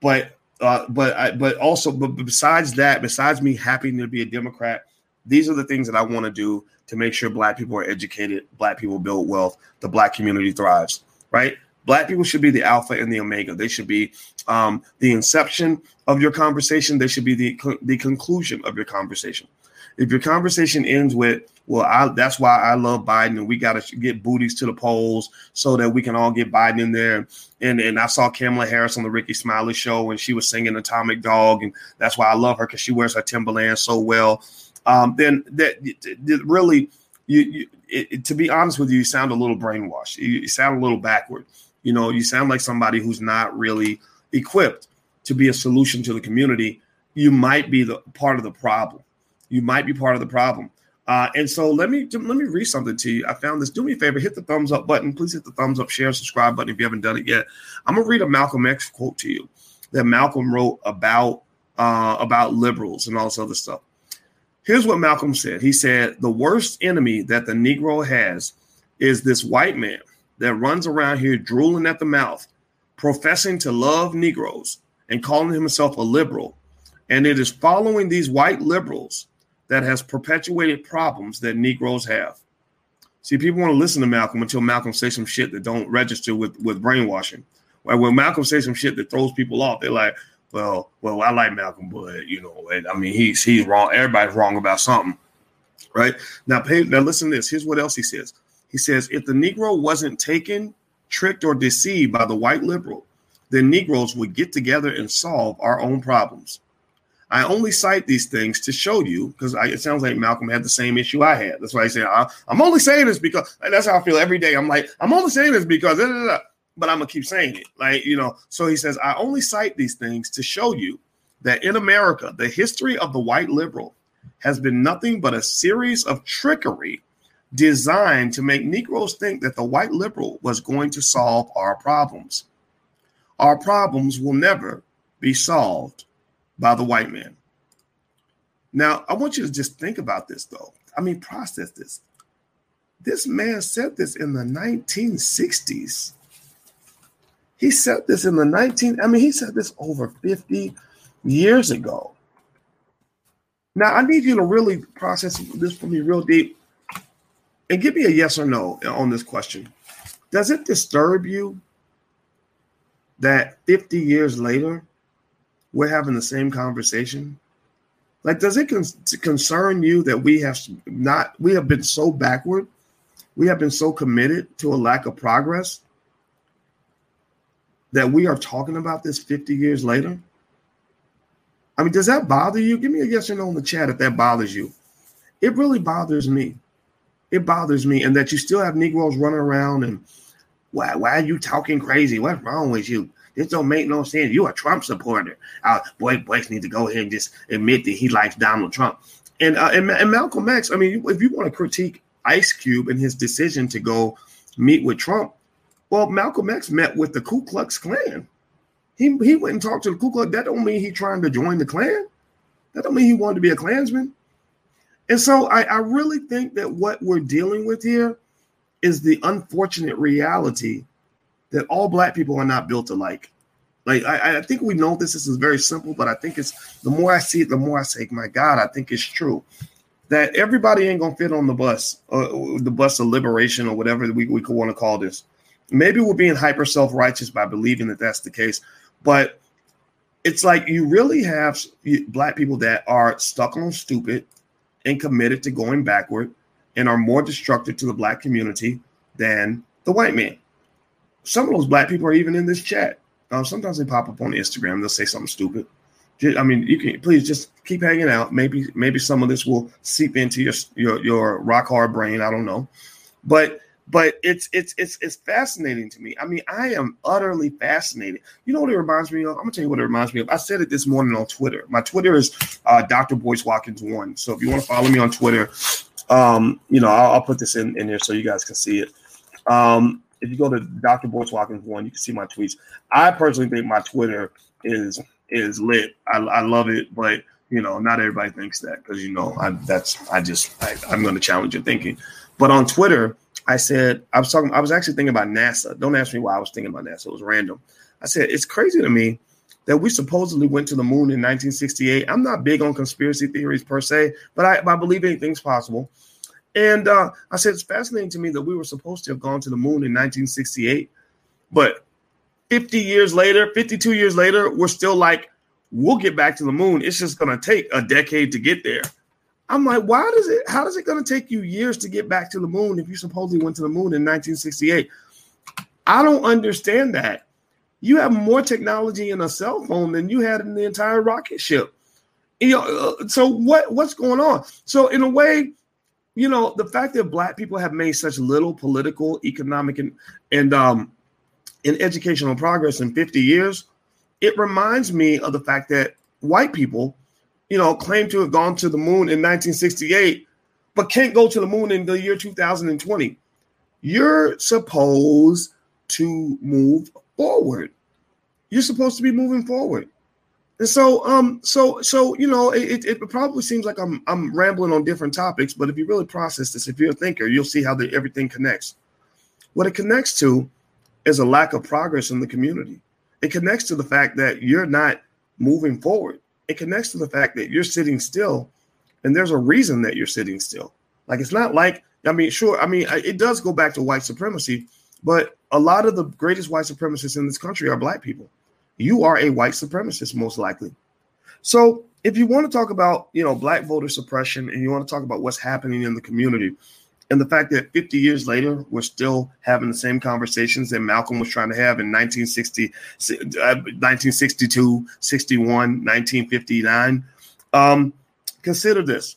A: but uh, but I, but also but besides that, besides me happening to be a Democrat, these are the things that I want to do to make sure black people are educated, black people build wealth, the black community thrives. Right? Black people should be the alpha and the omega. They should be um, the inception of your conversation. They should be the the conclusion of your conversation. If your conversation ends with well, I, that's why I love Biden, and we got to get booties to the polls so that we can all get Biden in there. And and I saw Kamala Harris on the Rickey Smiley show, and she was singing Atomic Dog, and that's why I love her because she wears her Timberland so well. Um, then that, that really, you, you it, to be honest with you, you sound a little brainwashed. You, you sound a little backward. You know, you sound like somebody who's not really equipped to be a solution to the community. You might be the part of the problem. You might be part of the problem. Uh, and so let me let me read something to you. I found this. Do me a favor, hit the thumbs up button. Please hit the thumbs up, share, subscribe button if you haven't done it yet. I'm gonna read a Malcolm X quote to you that Malcolm wrote about uh, about liberals and all this other stuff. Here's what Malcolm said. He said the worst enemy that the Negro has is this white man that runs around here drooling at the mouth, professing to love Negroes and calling himself a liberal. And it is following these white liberals that has perpetuated problems that Negroes have. See, people want to listen to Malcolm until Malcolm says some shit that don't register with, with brainwashing. Well, when Malcolm says some shit that throws people off, they're like, well, well, I like Malcolm, but you know, I mean, he's he's wrong. Everybody's wrong about something, right? Now, pay, now listen to this. Here's what else he says. He says, if the Negro wasn't taken, tricked, or deceived by the white liberal, then Negroes would get together and solve our own problems. I only cite these things to show you because it sounds like Malcolm had the same issue I had. That's why I say I, am only saying this because that's how I feel every day. I'm like, I'm only saying this because, blah, blah, blah, but I'm gonna keep saying it. Like, you know, so he says, I only cite these things to show you that in America, the history of the white liberal has been nothing but a series of trickery designed to make Negroes think that the white liberal was going to solve our problems. Our problems will never be solved by the white man. Now, I want you to just think about this, though. I mean, process this. This man said this in the 1960s. He said this in the 19, I mean, he said this over 50 years ago. Now, I need you to really process this for me real deep and give me a yes or no on this question. Does it disturb you that 50 years later we're having the same conversation? Like, does it con- concern you that we have not, we have been so backward, we have been so committed to a lack of progress that we are talking about this 50 years later? I mean, does that bother you? Give me a yes or no in the chat if that bothers you. It really bothers me it bothers me, and that you still have Negroes running around and why why are you talking crazy? What's wrong with you? This don't make no sense. You a Trump supporter. Uh, boy, boys need to go ahead and just admit that he likes Donald Trump. And, uh, and and Malcolm X. I mean, if you want to critique Ice Cube and his decision to go meet with Trump, well, Malcolm X met with the Ku Klux Klan. He he went and talked to the Ku Klux. That don't mean he trying to join the Klan. That don't mean he wanted to be a Klansman. And so I, I really think that what we're dealing with here is the unfortunate reality that all black people are not built alike. Like I, I, think we know this. This is very simple, but I think it's the more I see it, the more I say, "My God, I think it's true." That everybody ain't gonna fit on the bus, uh, the bus of liberation, or whatever we, we could want to call this. Maybe we're being hyper self righteous by believing that that's the case, but it's like you really have black people that are stuck on stupid, and committed to going backward and are more destructive to the black community than the white man. Some of those black people are even in this chat. Um, sometimes they pop up on Instagram. They'll say something stupid. I mean, you can please just keep hanging out. Maybe maybe some of this will seep into your your your rock hard brain. I don't know, but but it's it's it's it's fascinating to me. I mean, I am utterly fascinated. You know what it reminds me of? I'm gonna tell you what it reminds me of. I said it this morning on Twitter. My Twitter is uh, Dr. Boyce Watkins one. So if you want to follow me on Twitter, um, you know I'll, I'll, put this in in here so you guys can see it. Um, if you go to Dr. Boyce Watkins one, you can see my tweets. I personally think my Twitter is is lit. I, I love it, but you know not everybody thinks that because you know I that's I just I, I'm going to challenge your thinking. But on Twitter I said, I was talking, I was actually thinking about NASA. Don't ask me why I was thinking about NASA. It was random. I said, it's crazy to me that we supposedly went to the moon in 1968. I'm not big on conspiracy theories per se, but I, I believe anything's possible. And uh, I said, it's fascinating to me that we were supposed to have gone to the moon in 1968, but 50 years later, 52 years later, we're still like, we'll get back to the moon. It's just going to take a decade to get there. I'm like, why does it? How is it going to take you years to get back to the moon if you supposedly went to the moon in 1968? I don't understand that. You have more technology in a cell phone than you had in the entire rocket ship. You know, uh, so what? What's going on? So in a way, you know, the fact that black people have made such little political, economic, and and um, and educational progress in 50 years, it reminds me of the fact that white people, you know, claim to have gone to the moon in 1968, but can't go to the moon in the year 2020. You're supposed to move forward. You're supposed to be moving forward. And so, um, so, so, you know, it, it probably seems like I'm I'm rambling on different topics, but if you really process this, if you're a thinker, you'll see how the, everything connects. What it connects to is a lack of progress in the community. It connects to the fact that you're not moving forward. It connects to the fact that you're sitting still, and there's a reason that you're sitting still. Like it's not like I mean, sure, I mean, it does go back to white supremacy, but a lot of the greatest white supremacists in this country are black people you are a white supremacist, most likely. So if you want to talk about, you know, black voter suppression and you want to talk about what's happening in the community and the fact that 50 years later, we're still having the same conversations that Malcolm was trying to have in 1960, uh, 1962, 61, 1959, um, consider this.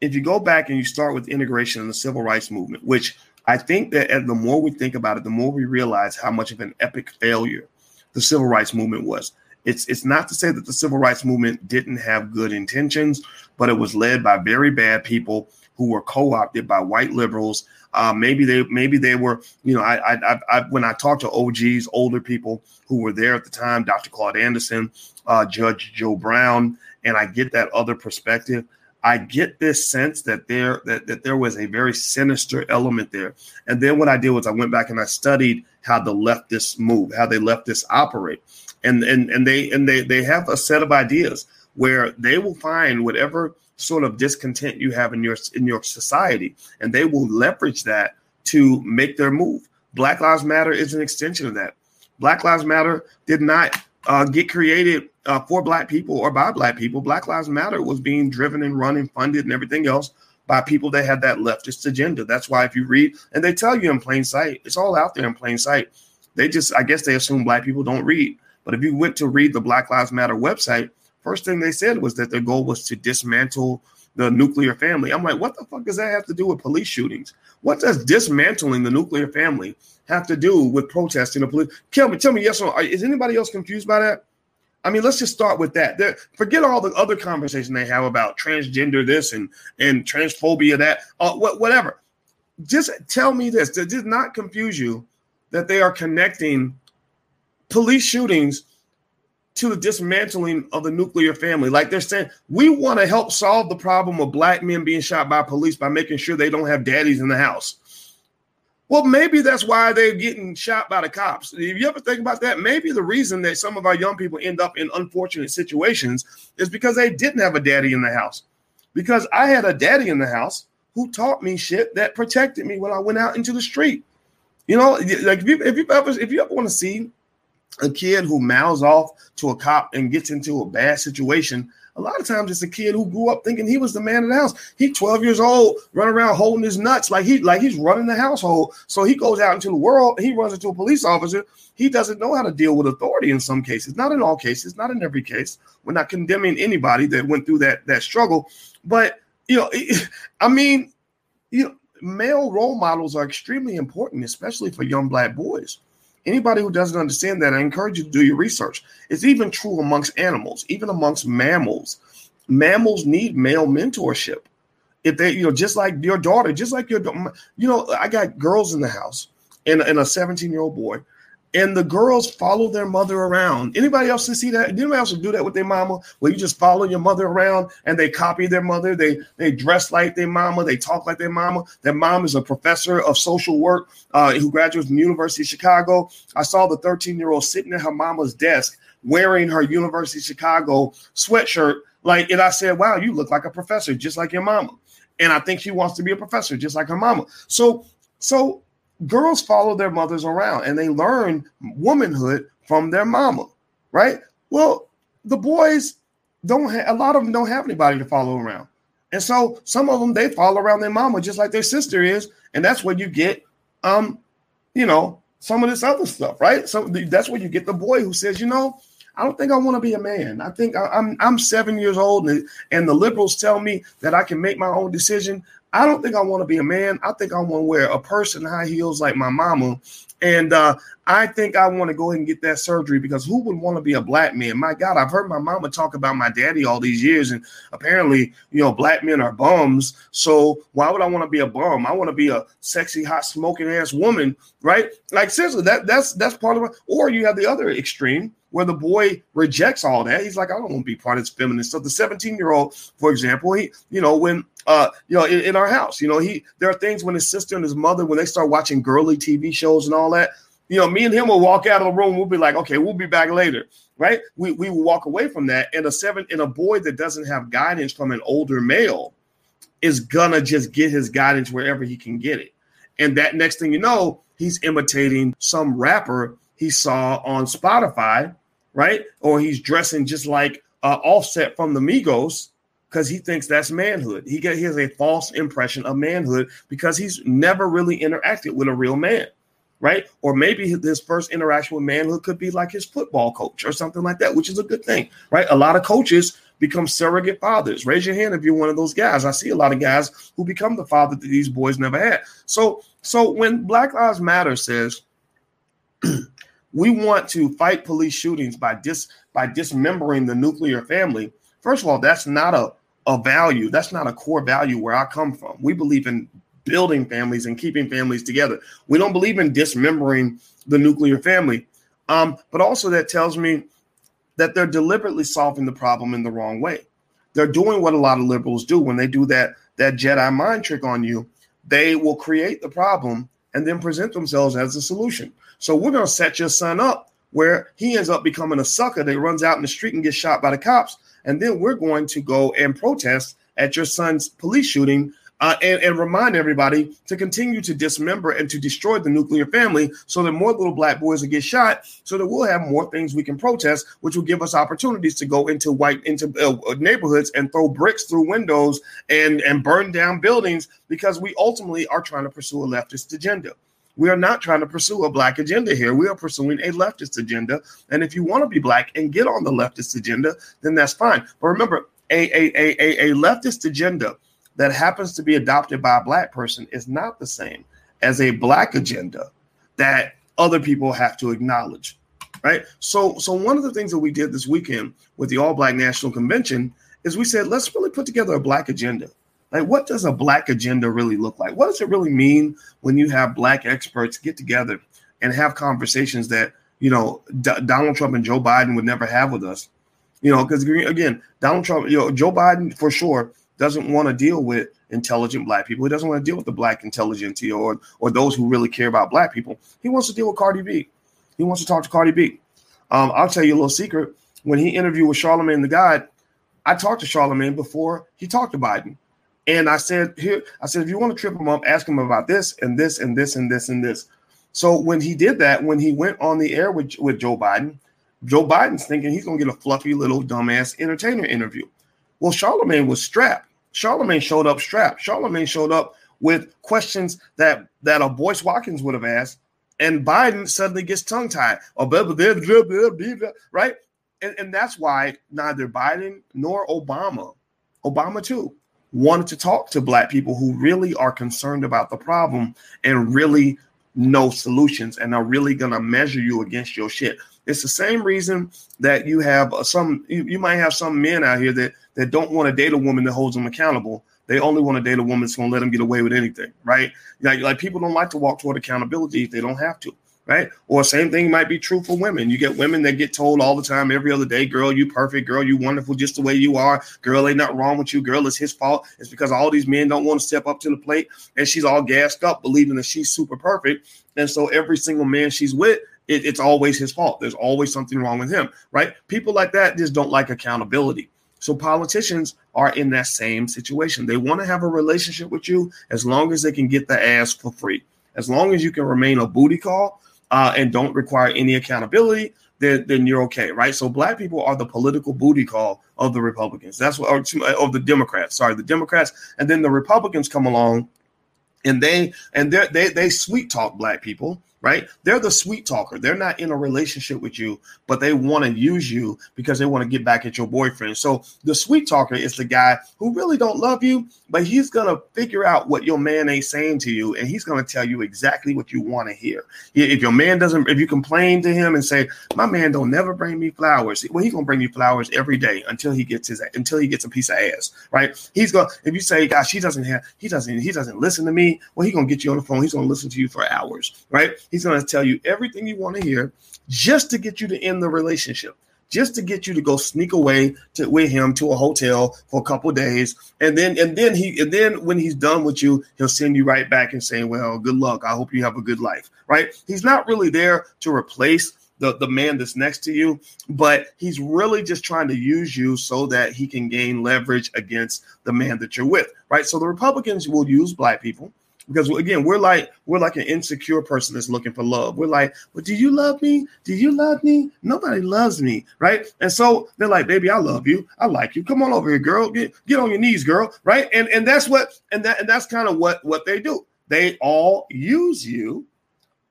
A: If you go back and you start with integration in the civil rights movement, which I think that the more we think about it, the more we realize how much of an epic failure the civil rights movement was. It's it's not to say that the civil rights movement didn't have good intentions, but it was led by very bad people who were co-opted by white liberals. Uh, maybe they maybe they were you know I, I, I when I talked to OGs, older people who were there at the time, Dr. Claude Anderson, uh, Judge Joe Brown, and I get that other perspective. I get this sense that there that, that there was a very sinister element there. And then what I did was I went back and I studied how the leftists move, how they leftists operate. And and and they and they they have a set of ideas where they will find whatever sort of discontent you have in your in your society and they will leverage that to make their move. Black Lives Matter is an extension of that. Black Lives Matter did not uh, get created uh, for black people or by black people. Black Lives Matter was being driven and run and funded and everything else by people that had that leftist agenda. That's why if you read and they tell you in plain sight, it's all out there in plain sight. They just, I guess they assume black people don't read. But if you went to read the Black Lives Matter website, first thing they said was that their goal was to dismantle the nuclear family. I'm like, what the fuck does that have to do with police shootings? What does dismantling the nuclear family have to do with protesting the police? Tell me, tell me, yes or no. Is anybody else confused by that? I mean, let's just start with that. They're, forget all the other conversation they have about transgender this and and transphobia that, uh, whatever. Just tell me this. Does not confuse you that they are connecting police shootings to the dismantling of the nuclear family. Like they're saying, we want to help solve the problem of black men being shot by police by making sure they don't have daddies in the house. Well, maybe that's why they're getting shot by the cops. If you ever think about that, maybe the reason that some of our young people end up in unfortunate situations is because they didn't have a daddy in the house. Because I had a daddy in the house who taught me shit that protected me when I went out into the street. You know, like if you if you ever if you ever want to see a kid who mouths off to a cop and gets into a bad situation, a lot of times it's a kid who grew up thinking he was the man of the house. He 12 years old, running around holding his nuts like he like he's running the household. So he goes out into the world, he runs into a police officer. He doesn't know how to deal with authority in some cases, not in all cases, not in every case. We're not condemning anybody that went through that that struggle, but you know, I mean, you know, male role models are extremely important, especially for young black boys. Anybody who doesn't understand that, I encourage you to do your research. It's even true amongst animals, even amongst mammals. Mammals need male mentorship. If they, you know, just like your daughter, just like your, you know, I got girls in the house and, and a 17 year old boy and the girls follow their mother around. Anybody else to see that? Anybody else do that with their mama? Where you just follow your mother around and they copy their mother. They they dress like their mama. They talk like their mama. Their mom is a professor of social work uh, who graduates from the University of Chicago. I saw the 13 year old sitting at her mama's desk wearing her University of Chicago sweatshirt. Like, and I said, "Wow, you look like a professor, just like your mama." And I think she wants to be a professor, just like her mama. So, so girls follow their mothers around and they learn womanhood from their mama, right? Well, the boys don't have a lot of them don't have anybody to follow around. And so some of them they follow around their mama just like their sister is, and that's where you get um, you know, some of this other stuff, right? So that's where you get the boy who says, you know, I don't think I want to be a man. I think I, I'm I'm seven years old, and, and the liberals tell me that I can make my own decision. I don't think I want to be a man. I think I want to wear a person high heels like my mama. And uh, I think I want to go ahead and get that surgery because who would want to be a black man? My God, I've heard my mama talk about my daddy all these years, and apparently, you know, black men are bums. So why would I want to be a bum? I want to be a sexy, hot, smoking ass woman, right? Like seriously, that that's that's part of it. Or you have the other extreme where the boy rejects all that. He's like, I don't want to be part of this feminist stuff. The 17 year old, for example, he, you know, when, uh, you know, in, in, our house, you know, he, there are things when his sister and his mother, when they start watching girly TV shows and all that, you know, me and him will walk out of the room. We'll be like, okay, we'll be back later. Right. We, we will walk away from that. And a seven and a boy that doesn't have guidance from an older male is gonna just get his guidance wherever he can get it. And that next thing you know, he's imitating some rapper he saw on Spotify right? Or he's dressing just like uh, Offset from the Migos because he thinks that's manhood. He, get, he has a false impression of manhood because he's never really interacted with a real man, right? Or maybe his first interaction with manhood could be like his football coach or something like that, which is a good thing, right? A lot of coaches become surrogate fathers. Raise your hand if you're one of those guys. I see a lot of guys who become the father that these boys never had. So, so when Black Lives Matter says we want to fight police shootings by dis by dismembering the nuclear family. First of all, that's not a, a value. That's not a core value where I come from. We believe in building families and keeping families together. We don't believe in dismembering the nuclear family. Um, but also that tells me that they're deliberately solving the problem in the wrong way. They're doing what a lot of liberals do when they do that that Jedi mind trick on you. They will create the problem and then present themselves as a solution. So we're going to set your son up where he ends up becoming a sucker that runs out in the street and gets shot by the cops. And then we're going to go and protest at your son's police shooting uh, and, and, remind everybody to continue to dismember and to destroy the nuclear family so that more little black boys will get shot so that we'll have more things we can protest which will give us opportunities to go into white into uh, neighborhoods and throw bricks through windows and and burn down buildings because we ultimately are trying to pursue a leftist agenda we are not trying to pursue a black agenda here. We are pursuing a leftist agenda. And if you want to be black and get on the leftist agenda, then that's fine. But remember, a, a, a, a leftist agenda that happens to be adopted by a black person is not the same as a black agenda that other people have to acknowledge. Right. So, so one of the things that we did this weekend with the All Black National Convention is we said, let's really put together a black agenda like, what does a black agenda really look like? What does it really mean when you have black experts get together and have conversations that you know D- Donald Trump and Joe Biden would never have with us? You know, because again, Donald Trump, you know, Joe Biden for sure doesn't want to deal with intelligent black people. He doesn't want to deal with the black intelligentsia or or those who really care about black people. He wants to deal with Cardi B. He wants to talk to Cardi B. Um, I'll tell you a little secret. When he interviewed with Charlemagne the God, I talked to Charlemagne before he talked to Biden. And I said, here, I said, if you want to trip him up, ask him about this and this and this and this and this. So when he did that, when he went on the air with, with Joe Biden, Joe Biden's thinking he's gonna get a fluffy little dumbass entertainer interview. Well, Charlemagne was strapped. Charlemagne showed up strapped. Charlemagne showed up with questions that that a Boyce Watkins would have asked, and Biden suddenly gets tongue tied. Right, and, and that's why neither Biden nor Obama, Obama too, wanted to talk to black people who really are concerned about the problem and really know solutions and are really going to measure you against your shit. It's the same reason that you have uh, some you, you might have some men out here that that don't want to date a woman that holds them accountable. They only want to date a woman that's going to let them get away with anything, right? Like, like people don't like to walk toward accountability if they don't have to right? Or same thing might be true for women. You get women that get told all the time, every other day, girl, you perfect, girl, you wonderful just the way you are. Girl, ain't nothing wrong with you. Girl, it's his fault. It's because all these men don't want to step up to the plate. And she's all gassed up, believing that she's super perfect. And so every single man she's with, it, it's always his fault. There's always something wrong with him, right? People like that just don't like accountability. So politicians are in that same situation. They want to have a relationship with you as long as they can get the ass for free. As long as you can remain a booty call, uh, and don't require any accountability, then, then you're okay, right? So black people are the political booty call of the Republicans. That's what, or of the Democrats. Sorry, the Democrats, and then the Republicans come along, and they and they they sweet talk black people right? They're the sweet talker. They're not in a relationship with you, but they want to use you because they want to get back at your boyfriend. So the sweet talker is the guy who really don't love you, but he's gonna figure out what your man ain't saying to you, and he's gonna tell you exactly what you want to hear. If your man doesn't, if you complain to him and say, "My man don't never bring me flowers," well, he's gonna bring you flowers every day until he gets his until he gets a piece of ass, right? He's gonna if you say, "Gosh, he doesn't have, he doesn't, he doesn't listen to me," well, he's gonna get you on the phone. He's gonna listen to you for hours, right? He's going to tell you everything you want to hear just to get you to end the relationship, just to get you to go sneak away to with him to a hotel for a couple days, and then and then he and then when he's done with you, he'll send you right back and say, "Well, good luck. I hope you have a good life." Right? He's not really there to replace the, the man that's next to you, but he's really just trying to use you so that he can gain leverage against the man that you're with, right? So the Republicans will use black people because again we're like we're like an insecure person that's looking for love. We're like well do you love me? Do you love me? Nobody loves me right? And so they're like baby i love you. I like you. Come on over here girl. Get, get on your knees girl. Right? And and that's what and that and that's kind of what what they do. They all use you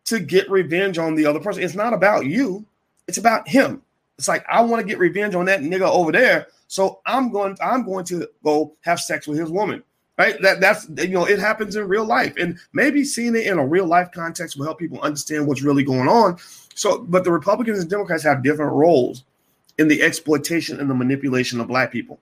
A: to get revenge on the other person. It's not about you. It's about him. It's like i want to get revenge on that nigga over there so i'm going i'm going to go have sex with his woman right? That that's you know it happens in real life, and maybe seeing it in a real life context will help people understand what's really going on. So, but the Republicans and Democrats have different roles in the exploitation and the manipulation of Black people.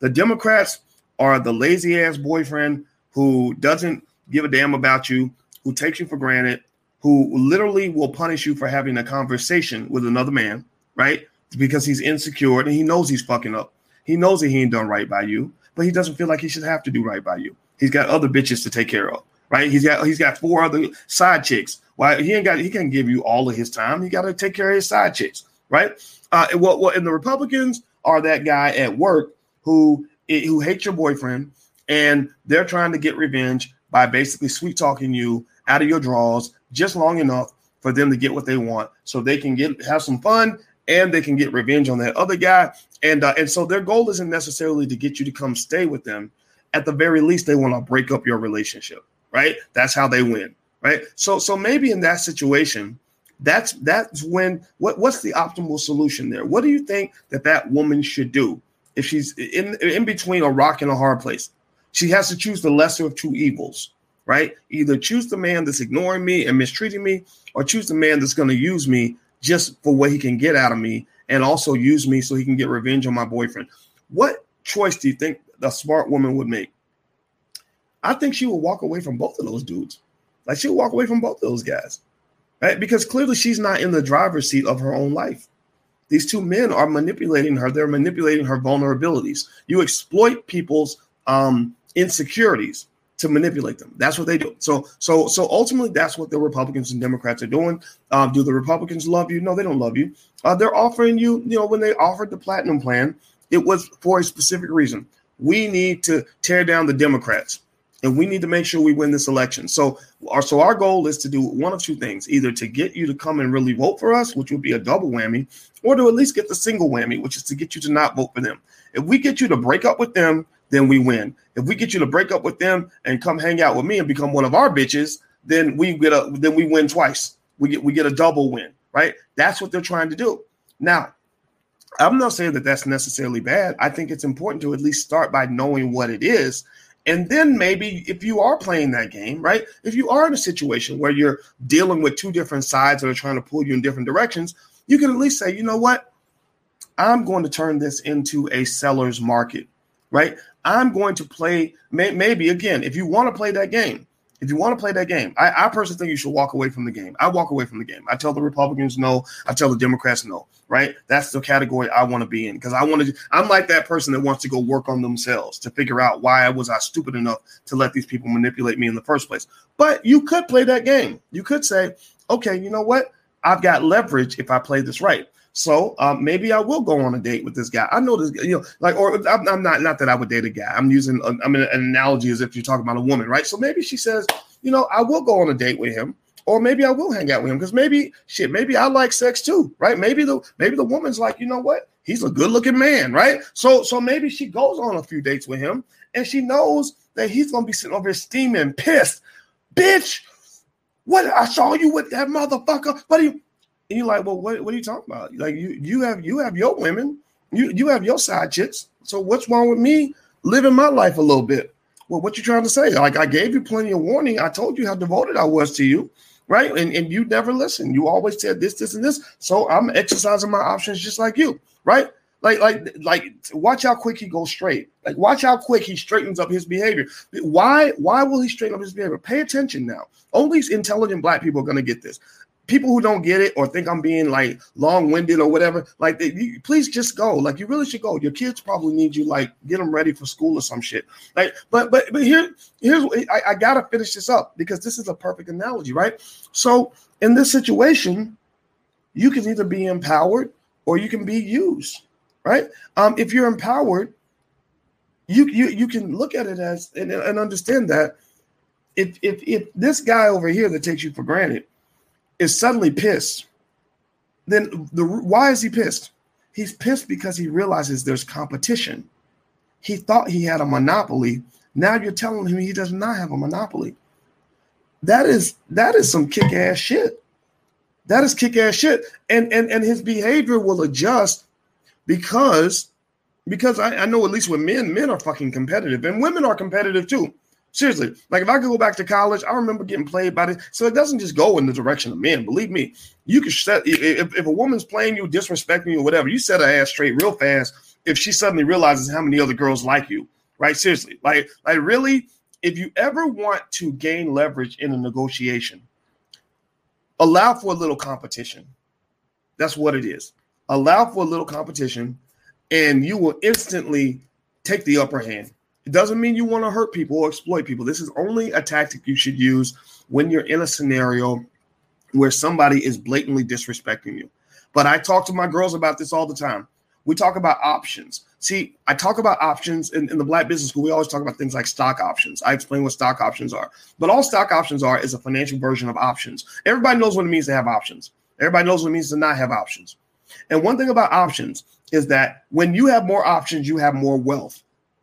A: The Democrats are the lazy ass boyfriend who doesn't give a damn about you, who takes you for granted, who literally will punish you for having a conversation with another man, right? Because he's insecure and he knows he's fucking up. He knows that he ain't done right by you but he doesn't feel like he should have to do right by you. He's got other bitches to take care of, right? He's got he's got four other side chicks. Why he ain't got he can't give you all of his time. He got to take care of his side chicks, right? Uh, what what and the Republicans are that guy at work who who hates your boyfriend and they're trying to get revenge by basically sweet talking you out of your drawers just long enough for them to get what they want so they can get have some fun and they can get revenge on that other guy. And uh, and so their goal isn't necessarily to get you to come stay with them. At the very least, they want to break up your relationship, right? That's how they win, right? So so maybe in that situation, that's that's when what what's the optimal solution there? What do you think that that woman should do if she's in in between a rock and a hard place? She has to choose the lesser of two evils, right? Either choose the man that's ignoring me and mistreating me, or choose the man that's going to use me just for what he can get out of me and also use me so he can get revenge on my boyfriend. What choice do you think the smart woman would make? I think she would walk away from both of those dudes. Like she'll walk away from both of those guys. Right? Because clearly she's not in the driver's seat of her own life. These two men are manipulating her. They're manipulating her vulnerabilities. You exploit people's um, insecurities to manipulate them. That's what they do. So, so, so ultimately, that's what the Republicans and Democrats are doing. Um, do the Republicans love you? No, they don't love you. Uh, they're offering you, you know, when they offered the platinum plan, it was for a specific reason. We need to tear down the Democrats, and we need to make sure we win this election. So, our so our goal is to do one of two things: either to get you to come and really vote for us, which would be a double whammy, or to at least get the single whammy, which is to get you to not vote for them. If we get you to break up with them then we win. If we get you to break up with them and come hang out with me and become one of our bitches, then we get a then we win twice. We get we get a double win, right? That's what they're trying to do. Now, I'm not saying that that's necessarily bad. I think it's important to at least start by knowing what it is. And then maybe if you are playing that game, right? If you are in a situation where you're dealing with two different sides that are trying to pull you in different directions, you can at least say, you know what? I'm going to turn this into a seller's market, right? I'm going to play. May, maybe again, if you want to play that game, if you want to play that game, I, I, personally think you should walk away from the game. I walk away from the game. I tell the Republicans no. I tell the Democrats no. Right? That's the category I want to be in because I want to. I'm like that person that wants to go work on themselves to figure out why I was I stupid enough to let these people manipulate me in the first place. But you could play that game. You could say, okay, you know what? I've got leverage if I play this right. So um, maybe I will go on a date with this guy. I know this, you know, like, or I'm, I'm not, not that I would date a guy. I'm using, a, I'm an analogy as if you're talking about a woman, right? So maybe she says, you know, I will go on a date with him, or maybe I will hang out with him because maybe shit, maybe I like sex too, right? Maybe the maybe the woman's like, you know what? He's a good looking man, right? So so maybe she goes on a few dates with him, and she knows that he's gonna be sitting over here steaming, pissed, bitch. What I saw you with that motherfucker. You? And you're like, well, what, what are you talking about? Like you you have you have your women, you you have your side chicks. So what's wrong with me living my life a little bit? Well, what you trying to say? Like I gave you plenty of warning. I told you how devoted I was to you, right? And and you never listened. You always said this, this, and this. So I'm exercising my options just like you, right? Like, like, like, watch how quick he goes straight. Like, watch how quick he straightens up his behavior. Why? Why will he straighten up his behavior? Pay attention now. Only intelligent black people are gonna get this people who don't get it or think I'm being like long-winded or whatever, like they, you, please just go. Like you really should go. Your kids probably need you. Like get them ready for school or some shit. Like, but but but here here's I, I gotta finish this up because this is a perfect analogy, right? So in this situation, you can either be empowered or you can be used, right? Um, if you're empowered, you you you can look at it as and, and understand that if if if this guy over here that takes you for granted is suddenly pissed, then the why is he pissed? He's pissed because he realizes there's competition. He thought he had a monopoly. Now you're telling him he does not have a monopoly. That is that is some kick ass shit. That is kick ass shit. And and and his behavior will adjust because because I, I know at least with men, men are fucking competitive and women are competitive too. Seriously, like if I could go back to college, I remember getting played by this. So it doesn't just go in the direction of men. Believe me, you can set if, if a woman's playing you, disrespecting you, or whatever, you set her ass straight real fast. If she suddenly realizes how many other girls like you, right? Seriously, like like really, if you ever want to gain leverage in a negotiation, allow for a little competition. That's what it is. Allow for a little competition, and you will instantly take the upper hand it doesn't mean you want to hurt people or exploit people. This is only a tactic you should use when you're in a scenario where somebody is blatantly disrespecting you. But I talk to my girls about this all the time. We talk about options. See, I talk about options in, in, the Black Business School. We always talk about things like stock options. I explain what stock options are. But all stock options are is a financial version of options. Everybody knows what it means to have options. Everybody knows what it means to not have options. And one thing about options is that when you have more options, you have more wealth.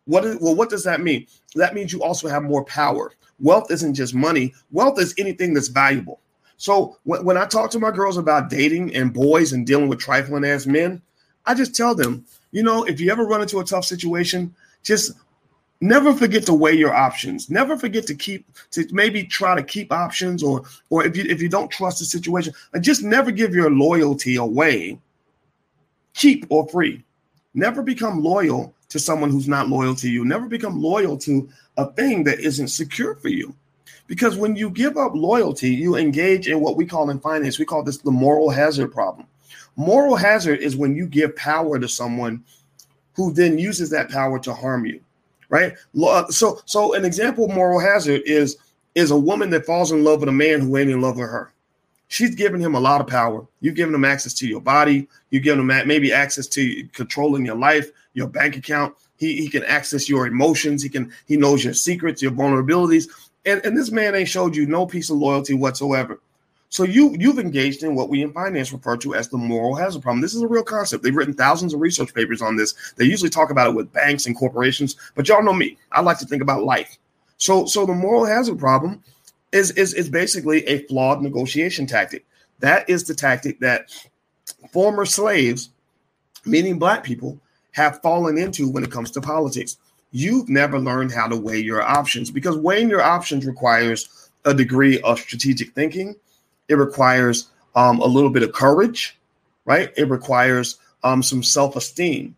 A: What is, well, what does that mean? That means you also have more power. Wealth isn't just money. Wealth is anything that's valuable. So when, when I talk to my girls about dating and boys and dealing with trifling ass men, I just tell them, you know, if you ever run into a tough situation, just never forget to weigh your options. Never forget to keep to maybe try to keep options or or if you if you don't trust the situation, just never give your loyalty away, cheap or free. Never become loyal to someone who's not loyal to you. Never become loyal to a thing that isn't secure for you. Because when you give up loyalty, you engage in what we call in finance, we call this the moral hazard problem. Moral hazard is when you give power to someone who then uses that power to harm you, right? Uh, so, so an example of moral hazard is is a woman that falls in love with a man who ain't in love with her. She's giving him a lot of power. You've given him access to your body. You've given him maybe access to controlling your life your bank account. He, he can access your emotions. He can he knows your secrets, your vulnerabilities. And, and this man ain't showed you no piece of loyalty whatsoever. So you you've engaged in what we in finance refer to as the moral hazard problem. This is a real concept. They've written thousands of research papers on this. They usually talk about it with banks and corporations, but y'all know me. I like to think about life. So so the moral hazard problem is is is basically a flawed negotiation tactic. That is the tactic that former slaves, meaning black people, have fallen into when it comes to politics. You've never learned how to weigh your options because weighing your options requires a degree of strategic thinking. It requires um, a little bit of courage, right? It requires um, some self esteem.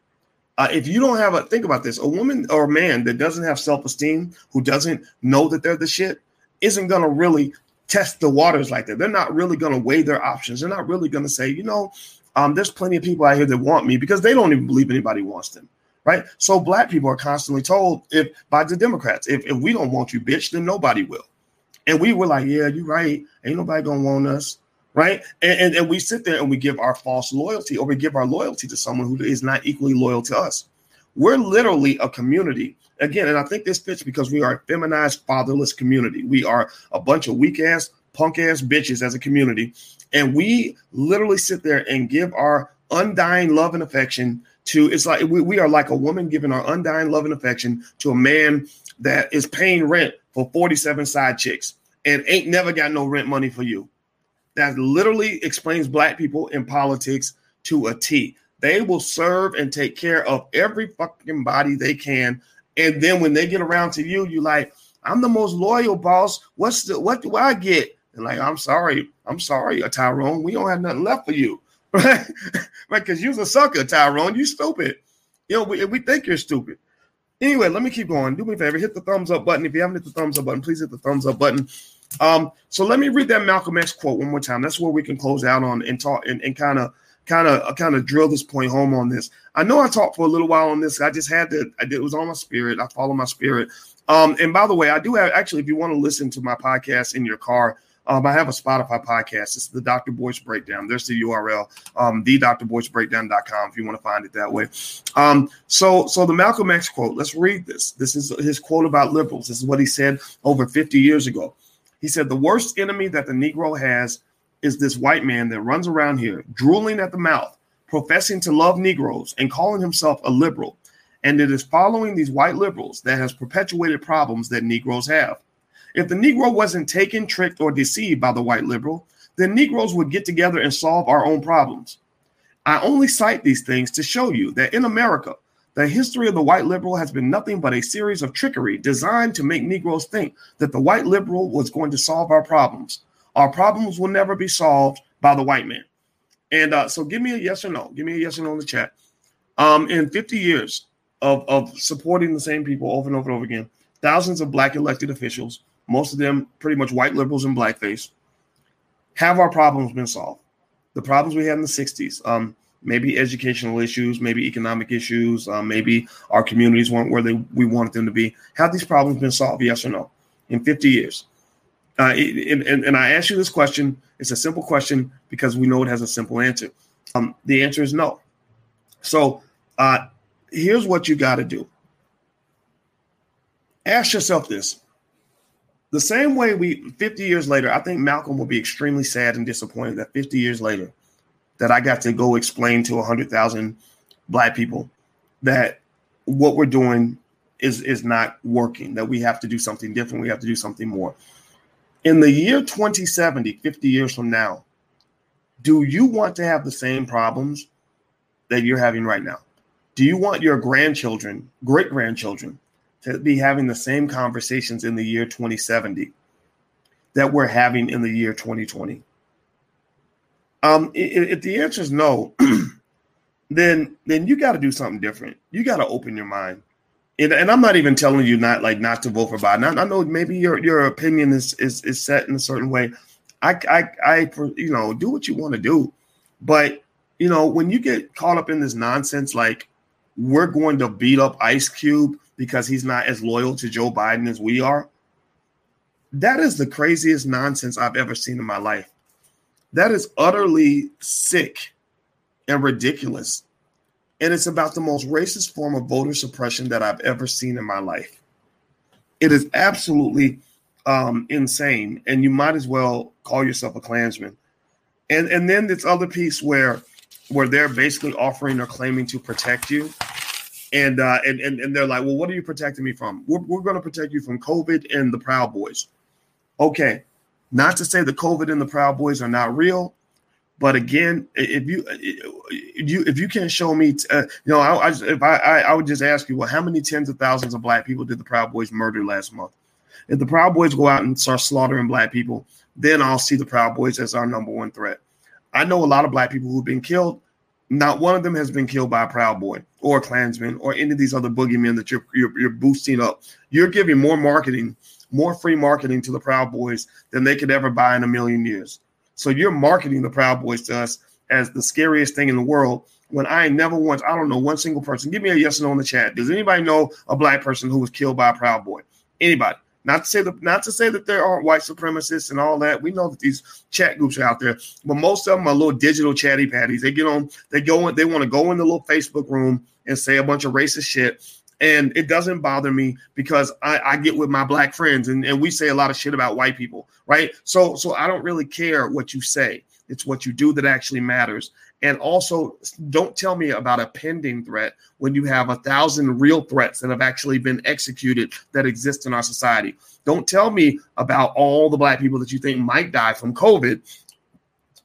A: Uh, if you don't have a think about this, a woman or a man that doesn't have self esteem, who doesn't know that they're the shit, isn't going to really test the waters like that. They're not really going to weigh their options. They're not really going to say, you know, um, there's plenty of people out here that want me because they don't even believe anybody wants them. Right. So black people are constantly told if by the Democrats, if, if we don't want you, bitch, then nobody will. And we were like, yeah, you're right. Ain't nobody gonna want us. Right. And, and, and we sit there and we give our false loyalty or we give our loyalty to someone who is not equally loyal to us. We're literally a community. Again, and I think this fits because we are a feminized, fatherless community. We are a bunch of weak ass, punk ass bitches as a community and we literally sit there and give our undying love and affection to it's like we, we are like a woman giving our undying love and affection to a man that is paying rent for 47 side chicks and ain't never got no rent money for you. That literally explains black people in politics to a T. They will serve and take care of every fucking body they can. And then when they get around to you, you like, I'm the most loyal boss. What's the what do I get? And like, I'm sorry, I'm sorry, Tyrone. We don't have nothing left for you. Right? because you're a sucker, Tyrone. You stupid. You know, we, we think you're stupid. Anyway, let me keep going. Do me a favor, hit the thumbs up button. If you haven't hit the thumbs up button, please hit the thumbs up button. Um, so let me read that Malcolm X quote one more time. That's where we can close out on and talk and kind of kind of kind of drill this point home on this. I know I talked for a little while on this. I just had to. I did. It was on my spirit. I follow my spirit. Um, and by the way, I do have actually. If you want to listen to my podcast in your car, um, I have a Spotify podcast. It's the Dr. Boyce Breakdown. There's the URL, um, the Breakdown.com if you want to find it that way. Um, so, so the Malcolm X quote, let's read this. This is his quote about liberals. This is what he said over 50 years ago. He said, The worst enemy that the Negro has is this white man that runs around here, drooling at the mouth, professing to love Negroes and calling himself a liberal. And it is following these white liberals that has perpetuated problems that Negroes have. If the Negro wasn't taken, tricked, or deceived by the white liberal, then Negroes would get together and solve our own problems. I only cite these things to show you that in America, the history of the white liberal has been nothing but a series of trickery designed to make Negroes think that the white liberal was going to solve our problems. Our problems will never be solved by the white man. And uh, so give me a yes or no. Give me a yes or no in the chat. Um, in 50 years of, of supporting the same people over and over and over again, thousands of black elected officials most of them pretty much white liberals in blackface, have our problems been solved? The problems we had in the 60s, um, maybe educational issues, maybe economic issues, um, maybe our communities weren't where they, we wanted them to be. Have these problems been solved? Yes or no? In 50 years. Uh, and, and, and, I ask you this question. It's a simple question because we know it has a simple answer. Um, the answer is no. So uh, here's what you got to do. Ask yourself this the same way we 50 years later, I think Malcolm will be extremely sad and disappointed that 50 years later that I got to go explain to 100,000 black people that what we're doing is is not working, that we have to do something different, we have to do something more. In the year 2070, 50 years from now, do you want to have the same problems that you're having right now? Do you want your grandchildren, great grandchildren, to be having the same conversations in the year 2070 that we're having in the year 2020? Um, if, the answer is no, then then you got to do something different. You got to open your mind. And, and, I'm not even telling you not like not to vote for Biden. I, I, know maybe your your opinion is is is set in a certain way. I I, I you know do what you want to do, but you know when you get caught up in this nonsense, like we're going to beat up Ice Cube because he's not as loyal to Joe Biden as we are. That is the craziest nonsense I've ever seen in my life. That is utterly sick and ridiculous. And it's about the most racist form of voter suppression that I've ever seen in my life. It is absolutely um, insane. And you might as well call yourself a Klansman. And and then this other piece where where they're basically offering or claiming to protect you and uh, and, and and they're like, well, what are you protecting me from? We're, we're going to protect you from COVID and the Proud Boys. Okay, not to say the COVID and the Proud Boys are not real, but again, if you if you if you can't show me, uh, you know, I, I if I, I I would just ask you, well, how many tens of thousands of black people did the Proud Boys murder last month? If the Proud Boys go out and start slaughtering black people, then I'll see the Proud Boys as our number one threat. I know a lot of black people who've been killed not one of them has been killed by a Proud Boy or a Klansman or any of these other boogeymen that you're, you're, you're boosting up. You're giving more marketing, more free marketing to the Proud Boys than they could ever buy in a million years. So you're marketing the Proud Boys to us as the scariest thing in the world when I never once, I don't know one single person. Give me a yes or no in the chat. Does anybody know a black person who was killed by a Proud Boy? Anybody? Not to say that not to say that there aren't white supremacists and all that. We know that these chat groups are out there, but most of them are little digital chatty patties. They get on, they go in, they want to go in the little Facebook room and say a bunch of racist shit. And it doesn't bother me because I, I get with my black friends and, and we say a lot of shit about white people, right? So so I don't really care what you say. It's what you do that actually matters. And also, don't tell me about a pending threat when you have a thousand real threats that have actually been executed that exist in our society. Don't tell me about all the black people that you think might die from COVID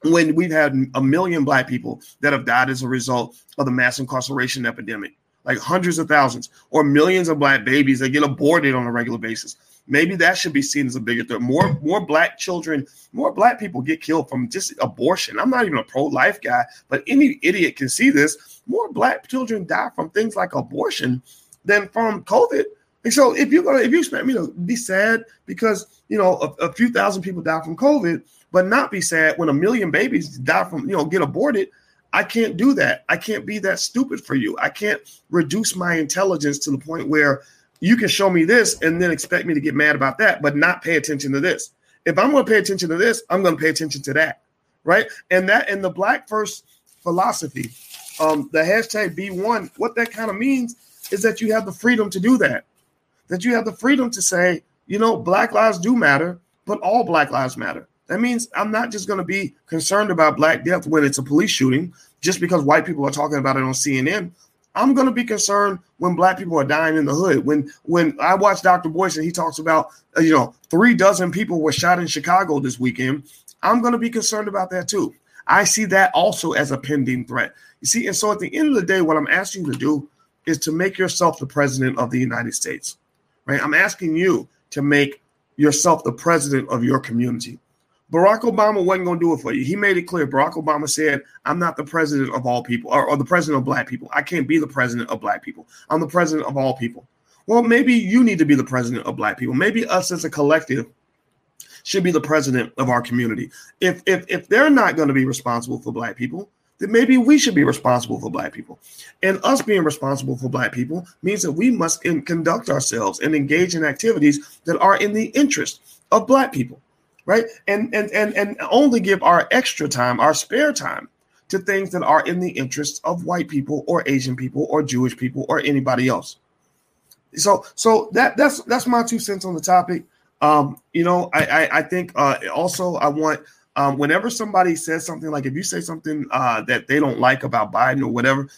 A: when we've had a million black people that have died as a result of the mass incarceration epidemic, like hundreds of thousands, or millions of black babies that get aborted on a regular basis. Maybe that should be seen as a bigger threat. More more black children, more black people get killed from just abortion. I'm not even a pro-life guy, but any idiot can see this. More black children die from things like abortion than from COVID. And so if you're gonna if you expect me to be sad because you know a, a few thousand people die from COVID, but not be sad when a million babies die from you know get aborted, I can't do that. I can't be that stupid for you. I can't reduce my intelligence to the point where you can show me this and then expect me to get mad about that, but not pay attention to this. If I'm going to pay attention to this, I'm going to pay attention to that, right? And that in the Black First philosophy, um, the hashtag B1, what that kind of means is that you have the freedom to do that. That you have the freedom to say, you know, Black lives do matter, but all Black lives matter. That means I'm not just going to be concerned about Black death when it's a police shooting just because white people are talking about it on CNN. I'm going to be concerned when black people are dying in the hood. When when I watch Dr. Boyce and he talks about uh, you know three dozen people were shot in Chicago this weekend, I'm going to be concerned about that too. I see that also as a pending threat. You see, and so at the end of the day, what I'm asking you to do is to make yourself the president of the United States. Right? I'm asking you to make yourself the president of your community. Barack Obama wasn't going to do it for you. He made it clear. Barack Obama said, I'm not the president of all people or, or, the president of black people. I can't be the president of black people. I'm the president of all people. Well, maybe you need to be the president of black people. Maybe us as a collective should be the president of our community. If if if they're not going to be responsible for black people, then maybe we should be responsible for black people. And us being responsible for black people means that we must in, conduct ourselves and engage in activities that are in the interest of black people right? And and and and only give our extra time, our spare time to things that are in the interests of white people or Asian people or Jewish people or anybody else. So so that that's that's my two cents on the topic. Um, you know, I I, I think uh, also I want um, whenever somebody says something like if you say something uh, that they don't like about Biden or whatever,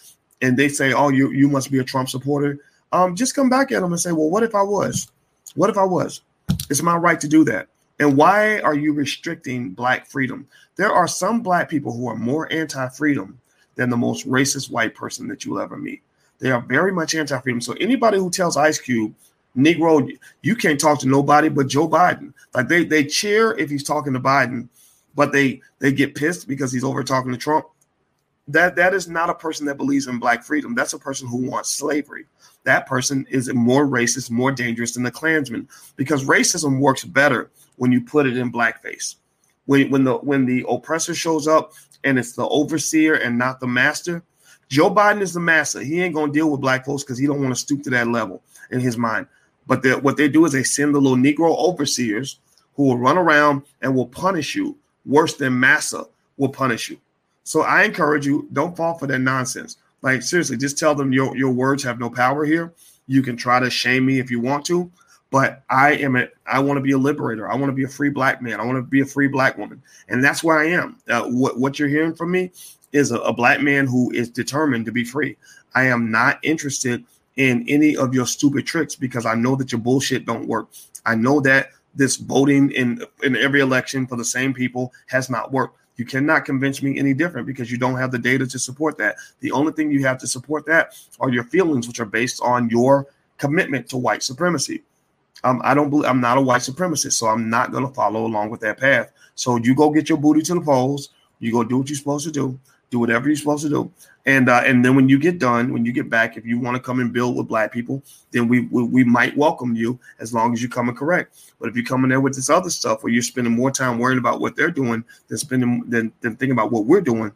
A: and they say, "Oh, you you must be a Trump supporter," um, just come back at them and say, "Well, what if I was? What if I was? It's my right to do that." And why are you restricting black freedom? There are some black people who are more anti-freedom than the most racist white person that you'll ever meet. They are very much anti-freedom. So anybody who tells Ice Cube, Negro, you can't talk to nobody but Joe Biden. Like they they cheer if he's talking to Biden, but they they get pissed because he's over talking to Trump. That that is not a person that believes in black freedom. That's a person who wants slavery. That person is more racist, more dangerous than the Klansman because racism works better when you put it in blackface. When when the when the oppressor shows up and it's the overseer and not the master, Joe Biden is the master. He ain't gonna deal with black folks because he don't want to stoop to that level in his mind. But what they do is they send the little Negro overseers who will run around and will punish you worse than Massa will punish you. So I encourage you, don't fall for that nonsense. Like seriously, just tell them your, your words have no power here. You can try to shame me if you want to, but I am a I want to be a liberator. I want to be a free black man. I want to be a free black woman, and that's where I am. Uh, what what you're hearing from me is a, a black man who is determined to be free. I am not interested in any of your stupid tricks because I know that your bullshit don't work. I know that this voting in in every election for the same people has not worked. You cannot convince me any different because you don't have the data to support that. The only thing you have to support that are your feelings, which are based on your commitment to white supremacy. Um, I don't believe I'm not a white supremacist, so I'm not going to follow along with that path. So you go get your booty to the polls. You go do what you're supposed to do. Do whatever you're supposed to do, and uh, and then when you get done, when you get back, if you want to come and build with black people, then we, we we might welcome you as long as you come and correct. But if you come in there with this other stuff where you're spending more time worrying about what they're doing than spending than, than thinking about what we're doing,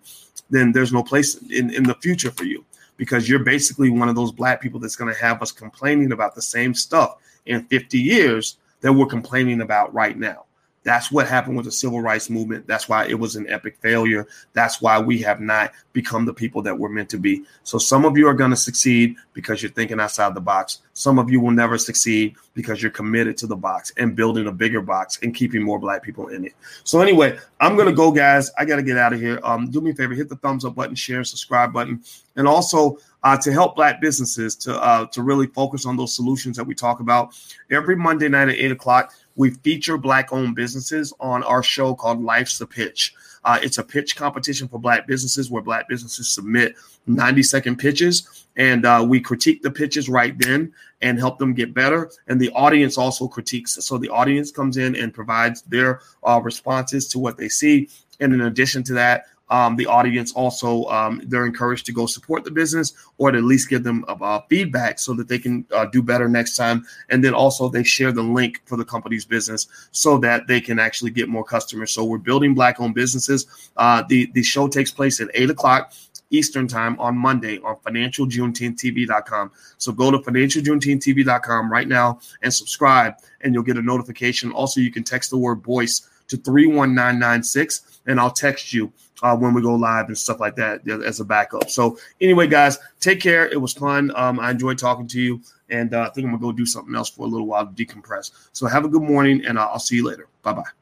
A: then there's no place in, in the future for you because you're basically one of those black people that's going to have us complaining about the same stuff in 50 years that we're complaining about right now. That's what happened with the civil rights movement. That's why it was an epic failure. That's why we have not become the people that we're meant to be. So some of you are going to succeed because you're thinking outside the box. Some of you will never succeed because you're committed to the box and building a bigger box and keeping more black people in it. So anyway, I'm going to go guys. I got to get out of here. Um do me a favor, hit the thumbs up button, share, subscribe button, and also uh, to help black businesses to uh, to really focus on those solutions that we talk about every Monday night at eight o'clock we feature black owned businesses on our show called Life's the Pitch. Uh, it's a pitch competition for black businesses where black businesses submit 90 second pitches and uh, we critique the pitches right then and help them get better. And the audience also critiques. So the audience comes in and provides their uh, responses to what they see. And in addition to that, um, the audience also um, they're encouraged to go support the business or at least give them uh, feedback so that they can uh, do better next time and then also they share the link for the company's business so that they can actually get more customers so we're building black owned businesses uh, the the show takes place at 8 o'clock Eastern time on Monday on financialjuneteenth.tv.com. So go to financialjuneteenth.tv.com right now and subscribe, and you'll get a notification. Also, you can text the word Boyce to 31996 and I'll text you uh, when we go live and stuff like that as a backup. So anyway, guys, take care. It was fun. Um, I enjoyed talking to you, and uh, I think I'm gonna go do something else for a little while to decompress. So have a good morning, and uh, I'll see you later. Bye bye.